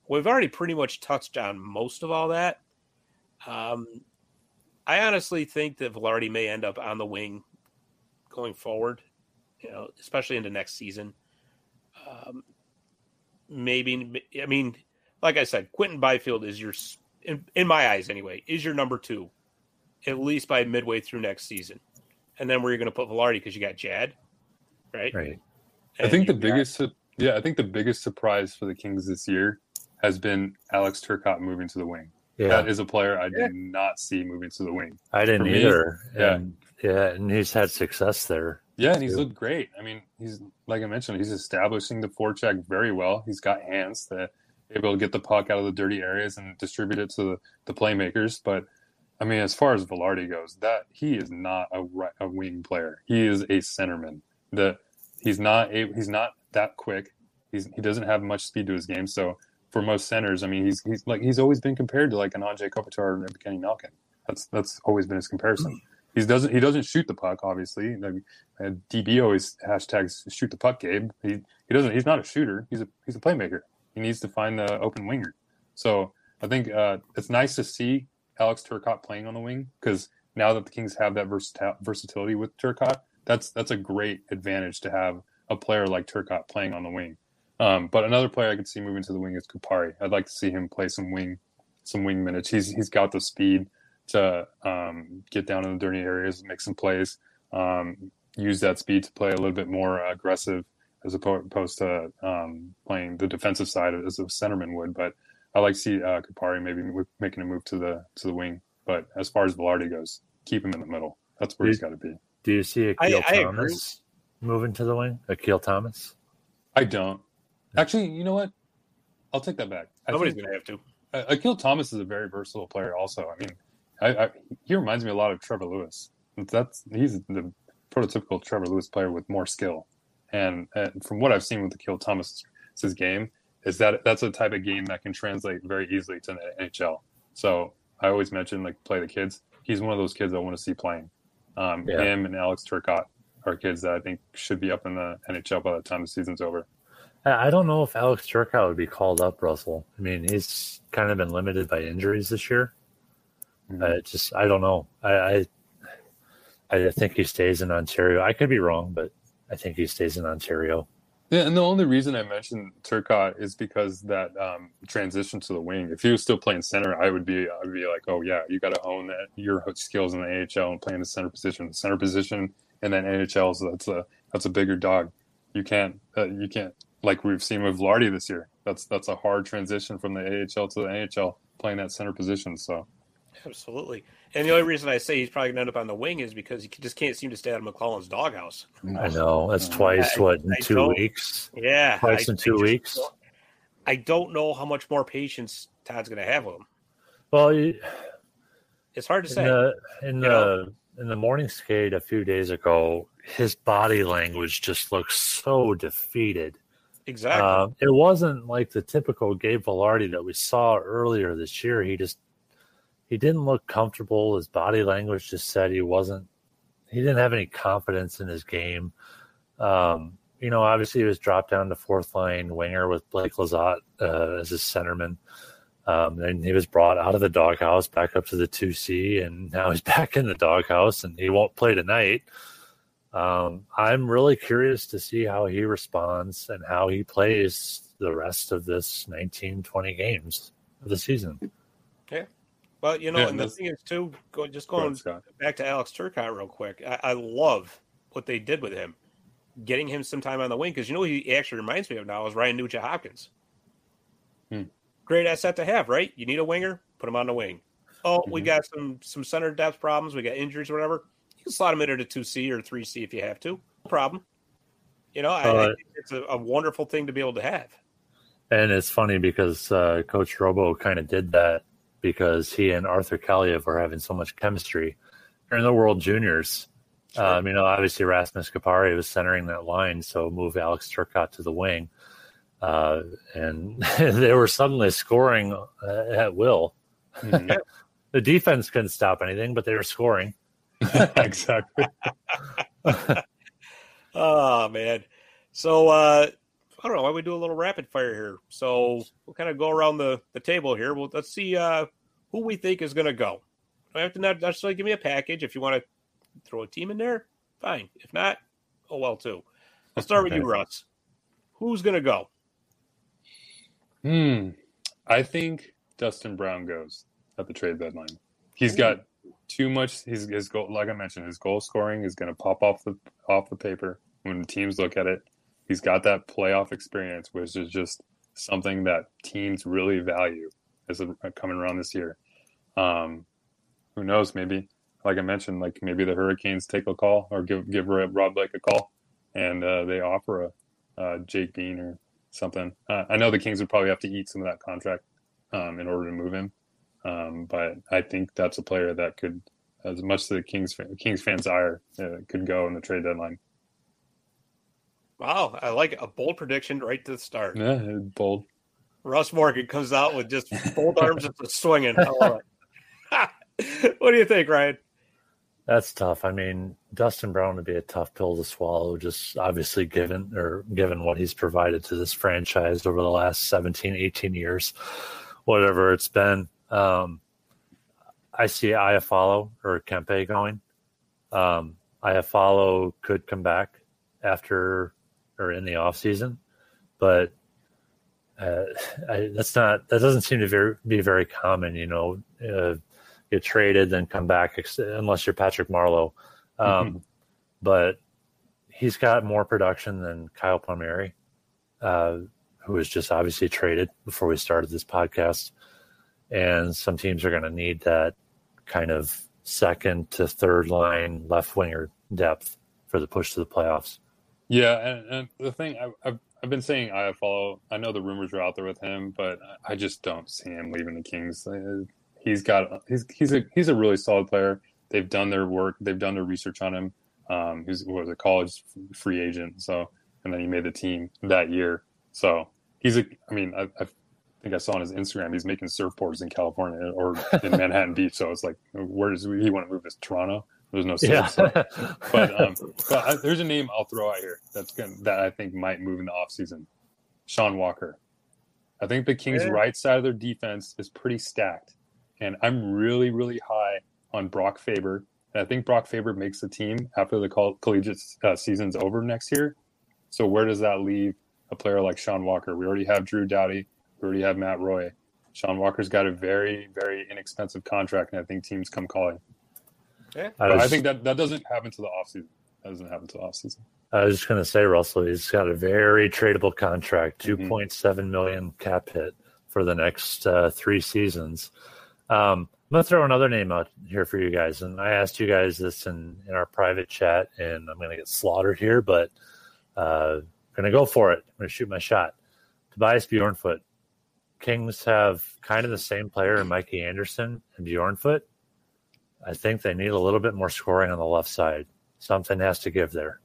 We've already pretty much touched on most of all that. Um, I honestly think that Vilardi may end up on the wing going forward, you know, especially into next season. Um, maybe, I mean, like I said, Quinton Byfield is your, in, in my eyes anyway, is your number two, at least by midway through next season. And then where you're going to put Vilardi because you got Jad, right? Right. I think the you've got- biggest, yeah, I think the biggest surprise for the Kings this year has been Alex Turcotte moving to the wing. Yeah, That is a player I Yeah. did not see moving to the wing. I didn't me, either. yeah. And, yeah, and he's had success there. Yeah, and he's Yeah. looked great. I mean, he's like I mentioned, he's establishing the forecheck very well. He's got hands that able to get the puck out of the dirty areas and distribute it to the, the playmakers. But I mean, as far as Vilardi goes, that he is not a, ri- a wing player. He is a centerman. The he's not a, he's not that quick. He's he doesn't have much speed to his game. So for most centers, I mean, he's he's like he's always been compared to like an Anze Kopitar or Kenny Malkin. That's that's always been his comparison. He doesn't he doesn't shoot the puck. Obviously, uh, DB always hashtags shoot the puck. Gabe. He he doesn't. He's not a shooter. He's a he's a playmaker. He needs to find the open winger. So I think uh, it's nice to see Alex Turcotte playing on the wing because now that the Kings have that versati- versatility with Turcotte, that's that's a great advantage to have a player like Turcotte playing on the wing. Um, but another player I could see moving to the wing is Kupari. I'd like to see him play some wing, some wing minutes. He's he's got the speed to um, get down in the dirty areas, make some plays, um, use that speed to play a little bit more aggressive as opposed to um, playing the defensive side as a centerman would. But I like to see uh, Kupari maybe making a move to the to the wing. But as far as Vilardi goes, keep him in the middle. That's where he's got to be. Do you see I- Akil I agree. Thomas moving to the wing? Akil Thomas? I don't. Actually, you know what? I'll take that back. I Nobody's think- going to have to. Uh, Akil Thomas is a very versatile player. Also, I mean, I, I, he reminds me a lot of Trevor Lewis. That's he's the prototypical Trevor Lewis player with more skill. And, and from what I've seen with Akil Thomas's his game, is that that's a type of game that can translate very easily to the NHL. So I always mention like play the kids. He's one of those kids I want to see playing. Um, Yeah. Him and Alex Turcotte are kids that I think should be up in the NHL by the time the season's over. I I don't know if Alex Turcotte would be called up, Russell. I mean, he's kind of been limited by injuries this year. I just, I don't know. I, I, I think he stays in Ontario. I could be wrong, but I think he stays in Ontario. Yeah, and the only reason I mentioned Turcotte is because that um, transition to the wing. If he was still playing center, I would be, I would be like, oh yeah, you got to own that your skills in the AHL and playing the center position. The center position and then NHL, so that's a that's a bigger dog. You can't, uh, you can't like we've seen with Lardy this year. That's that's a hard transition from the AHL to the NHL playing that center position. So Absolutely. And the only reason I say he's probably going to end up on the wing is because he just can't seem to stay out of McLellan's doghouse. I know that's twice. I- what in I 2 weeks? Yeah. Twice I- in two I just weeks? don't- I don't know how much more patience Todd's going to have with him. Well, you, It's hard to in say. the in You the know? in the morning skate a few days ago, his body language just looked so defeated. exactly. Um, it wasn't like the typical Gabe Vilardi that we saw earlier this year. He just he didn't look comfortable. His body language just said he wasn't. He didn't have any confidence in his game. Um, you know, obviously he was dropped down to fourth line winger with Blake Lizotte uh, as his centerman. Um, then he was brought out of the doghouse back up to the two C, and now he's back in the doghouse, and he won't play tonight. Um, I'm really curious to see how he responds and how he plays the rest of this 19, 20 games of the season. Yeah. Well, you know, Yeah, and the thing is too, go, just Go ahead, going back to Alex Turcotte real quick. I, I love what they did with him, getting him some time on the wing because you know he actually reminds me of now is Ryan Nugent Hopkins. Hmm. Great asset to have, right? You need a winger, put him on the wing. Oh, we Mhm. got some some center depth problems. We got injuries, or whatever. You can slot him into two C or three C if you have to. No problem. You know, I, I Uh, think it's a, a wonderful thing to be able to have. And it's funny because uh, Coach Robo kind of did that because he and Arthur Kaliyev were having so much chemistry during the World Juniors. Um, you know, obviously Rasmus Kupari was centering that line, so move Alex Turcotte to the wing. Uh, and they were suddenly scoring uh, at will. Mhm. The defense couldn't stop anything, but they were scoring. exactly. Oh man. So uh I don't know why we do a little rapid fire here. So we'll kind of go around the, the table here. Well, let's see uh who we think is gonna go. You don't have to not necessarily give me a package. If you want to throw a team in there, fine. If not, oh well too. I'll start with you, Okay. Russ. Who's gonna go? Hmm. I think Dustin Brown goes at the trade deadline. He's got too much. His his goal, like I mentioned, his goal scoring is going to pop off the off the paper when the teams look at it. He's got that playoff experience, which is just something that teams really value as a, coming around this year. Um, who knows? Maybe, like I mentioned, like maybe the Hurricanes take a call or give give Rob Blake a call, and uh, they offer a uh, Jake Bean or something. Uh, I know the Kings would probably have to eat some of that contract um, in order to move him, um, but I think that's a player that could, as much as the Kings Kings fans are, uh, could go in the trade deadline. Wow, I like it. a bold prediction right to the start. Yeah, bold. Russ Morgan comes out with just both arms just swinging. I love it. what do you think, Ryan? That's tough. I mean, Dustin Brown would be a tough pill to swallow, just obviously given or given what he's provided to this franchise over the last 17, 18 years, whatever it's been. Um, I see Iafallo or Kempe going. Um, Iafallo could come back after or in the off season, but uh, I, that's not that doesn't seem to very, be very common. You know, uh, get traded then come back ex- unless you're Patrick Marleau. Um, Mhm. But he's got more production than Kyle Palmieri, uh, who was just obviously traded before we started this podcast. And some teams are going to need that kind of second to third line left winger depth for the push to the playoffs. Yeah, and, and the thing I, I've I've been saying Iafallo. I know the rumors are out there with him, but I just don't see him leaving the Kings. Uh, He's got he's he's a he's a really solid player. They've done their work. They've done their research on him. Um, he's was a college free agent, so and then he made the team that year. So he's a. I mean, I, I think I saw on his Instagram he's making surfboards in California or in Manhattan Beach. So it's like, where does he want to move this? Toronto? There's no Yeah. sense. So but um, but I, there's a name I'll throw out here that's going that I think might move in the offseason. Sean Walker. I think the Kings' Yeah. right side of their defense is pretty stacked, and I'm really really high on Brock Faber. And I think Brock Faber makes the team after the coll- collegiate uh, season's over next year. So where does that leave a player like Sean Walker? We already have Drew Doughty. We already have Matt Roy. Sean Walker's got a very very inexpensive contract, and I think teams come calling. I But I think that that doesn't happen to the offseason. That doesn't happen to the offseason. I was just going to say, Russell, he's got a very tradable contract, Mhm. two point seven million cap hit for the next uh, three seasons. Um, I'm going to throw another name out here for you guys, and I asked you guys this in, in our private chat, and I'm going to get slaughtered here, but uh, going to go for it. I'm going to shoot my shot. Tobias Bjornfot. Kings have kind of the same player in Mikey Anderson and Bjornfot. I think they need a little bit more scoring on the left side. Something has to give there.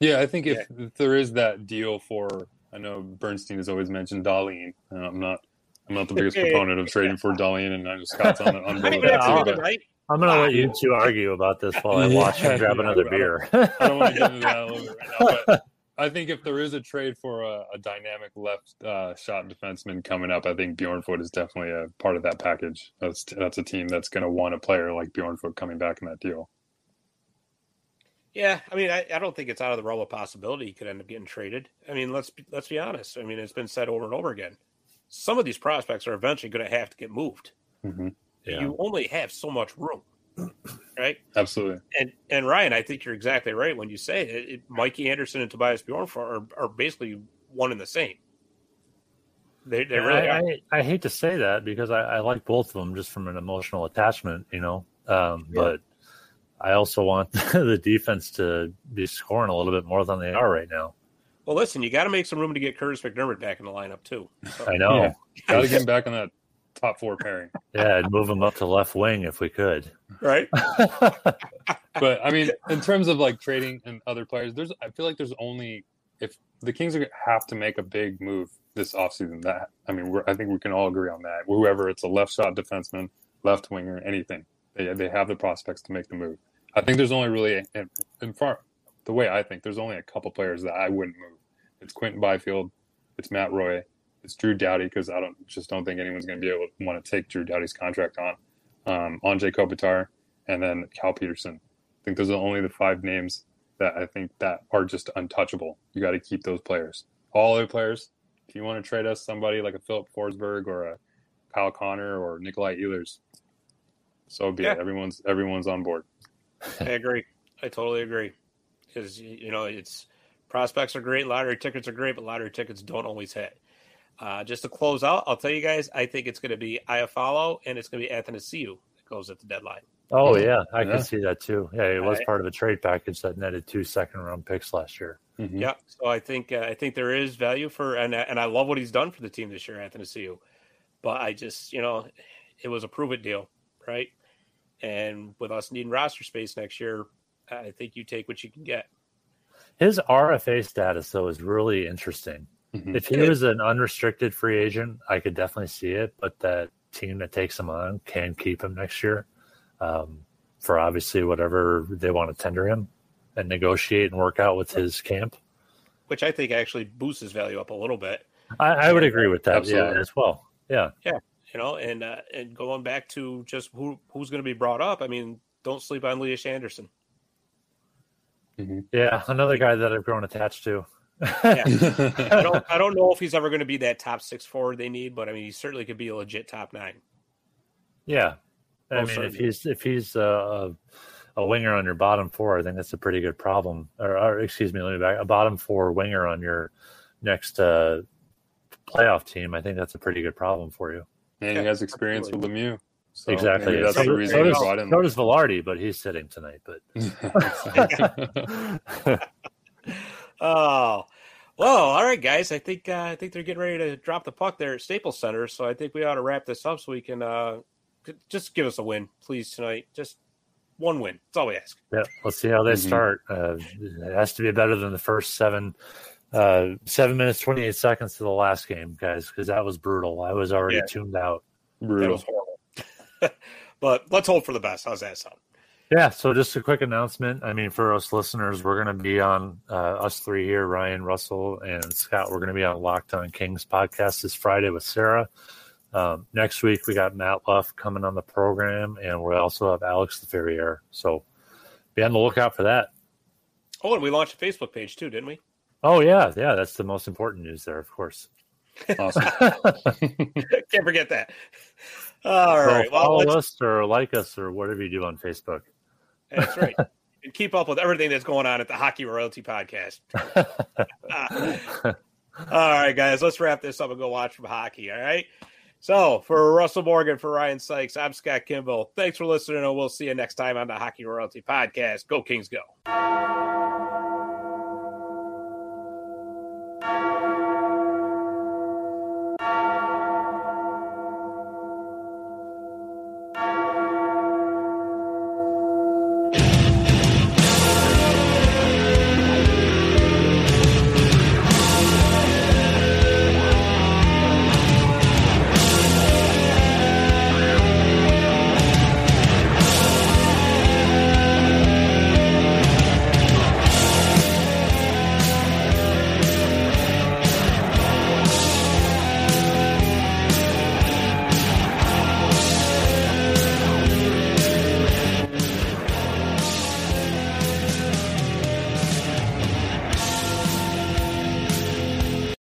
Yeah, I think if, if there is that deal for, I know Bernstein has always mentioned Dahlin. Uh, I'm not, I'm not the biggest proponent of trading for Dahlin, and I know Scott's on on board with that Yeah, too. But right? I'm going to let you two argue about this while I watch Yeah, and grab yeah, another I- beer. I don't want to get into that a little bit right now. But I think if there is a trade for a, a dynamic left uh, shot defenseman coming up, I think Bjornfot is definitely a part of that package. That's that's a team that's going to want a player like Bjornfot coming back in that deal. Yeah, I mean, I, I don't think it's out of the realm of possibility he could end up getting traded. I mean, let's be, let's be honest. I mean, it's been said over and over again. Some of these prospects are eventually going to have to get moved. Mm-hmm. Yeah. You only have so much room, right? Absolutely. And and Ryan, I think you're exactly right when you say it. it Mikey Anderson and Tobias Bjorn are, are basically one and the same. They, they really I, are. I, I hate to say that because I, I like both of them just from an emotional attachment, you know. Um, But I also want the defense to be scoring a little bit more than they are right now. Well, listen, you got to make some room to get Kurtis MacDermid back in the lineup too. So, I know. Yeah. Got to get him back on that top four pairing. Yeah, I'd move him up to left wing if we could. right? But I mean, in terms of like trading and other players, there's I feel like there's only if the Kings are, have to make a big move this offseason. That I mean, we're, I think we can all agree on that. Whoever it's a left shot defenseman, left winger, anything, they they have the prospects to make the move. I think there's only really in, in far the way I think there's only a couple players that I wouldn't move. It's Quinton Byfield, it's Matt Roy, it's Drew Doughty because I don't just don't think anyone's going to be able to want to take Drew Doughty's contract on. Um, Anze Kopitar, and then Cal Petersen. I think those are only the five names that I think that are just untouchable. You got to keep those players. All other players, if you want to trade us somebody like a Filip Forsberg or a Kyle Connor or Nikolaj Ehlers, so be Yeah. it. Everyone's everyone's on board. I agree. I totally agree. Because you know, it's prospects are great, lottery tickets are great, but lottery tickets don't always hit. Uh, just to close out, I'll tell you guys, I think it's going to be Iafallo and it's going to be Athanasiu that goes at the deadline. Oh yeah, I Yeah. can see that too. Yeah, it was Right. part of a trade package that netted two second round picks last year. Mhm. Yeah, so I think uh, I think there is value for and and I love what he's done for the team this year, Athanasiu. But I just you know, it was a prove it deal, right? And with us needing roster space next year, I think you take what you can get. His RFA status though is really interesting. Mhm. If he It is. was an unrestricted free agent, I could definitely see it. But that team that takes him on can keep him next year um, for obviously whatever they want to tender him and negotiate and work out with his camp. which I think actually boosts his value up a little bit. I, I would agree with that. Absolutely. Yeah, as well. Yeah. Yeah, you know, and uh, and going back to just who who's going to be brought up. I mean, don't sleep on Lias Andersson. Yeah. Another guy that I've grown attached to. Yeah. I don't I don't know if he's ever going to be that top six forward they need, but I mean, he certainly could be a legit top nine. Yeah. I Most mean, if he's if he's uh, a, a winger on your bottom four, I think that's a pretty good problem. Or, or excuse me, let me back. A bottom four winger on your next uh, playoff team, I think that's a pretty good problem for you. and he has experience with Lemieux. So exactly. that's so, the reason so he does, brought him. so does Vilardi, but he's sitting tonight. But Oh, well, all right, guys. I think uh, I think they're getting ready to drop the puck there at Staples Center, so I think we ought to wrap this up so we can uh, just give us a win, please, tonight. Just one win. That's all we ask. yeah, let's see how they Mhm. start. Uh, it has to be better than the first seven. Uh, seven minutes twenty eight seconds to the last game, guys, because that was brutal. I was already Yeah. tuned out. That Brutal. was horrible. but let's hope for the best. How's that sound? Yeah, so just a quick announcement. I mean, for us listeners, we're going to be on uh, us three here, Ryan, Russell, and Scott. We're going to be on Locked On Kings podcast this Friday with Sarah. Um, next week, we got Matt Luff coming on the program, and we also have Alex Laferriere. So be on the lookout for that. Oh, and we launched a Facebook page too, didn't we? Oh, yeah, yeah, that's the most important news there, of course. Awesome. Can't forget that. All So right. Well, follow let's, us or like us or whatever you do on Facebook. That's right. And keep up with everything that's going on at the Hockey Royalty Podcast. all right, guys, let's wrap this up and go watch some hockey. All right. So for Russell Morgan, for Ryan Sykes, I'm Scott Kimball. Thanks for listening, and we'll see you next time on the Hockey Royalty Podcast. Go Kings, go.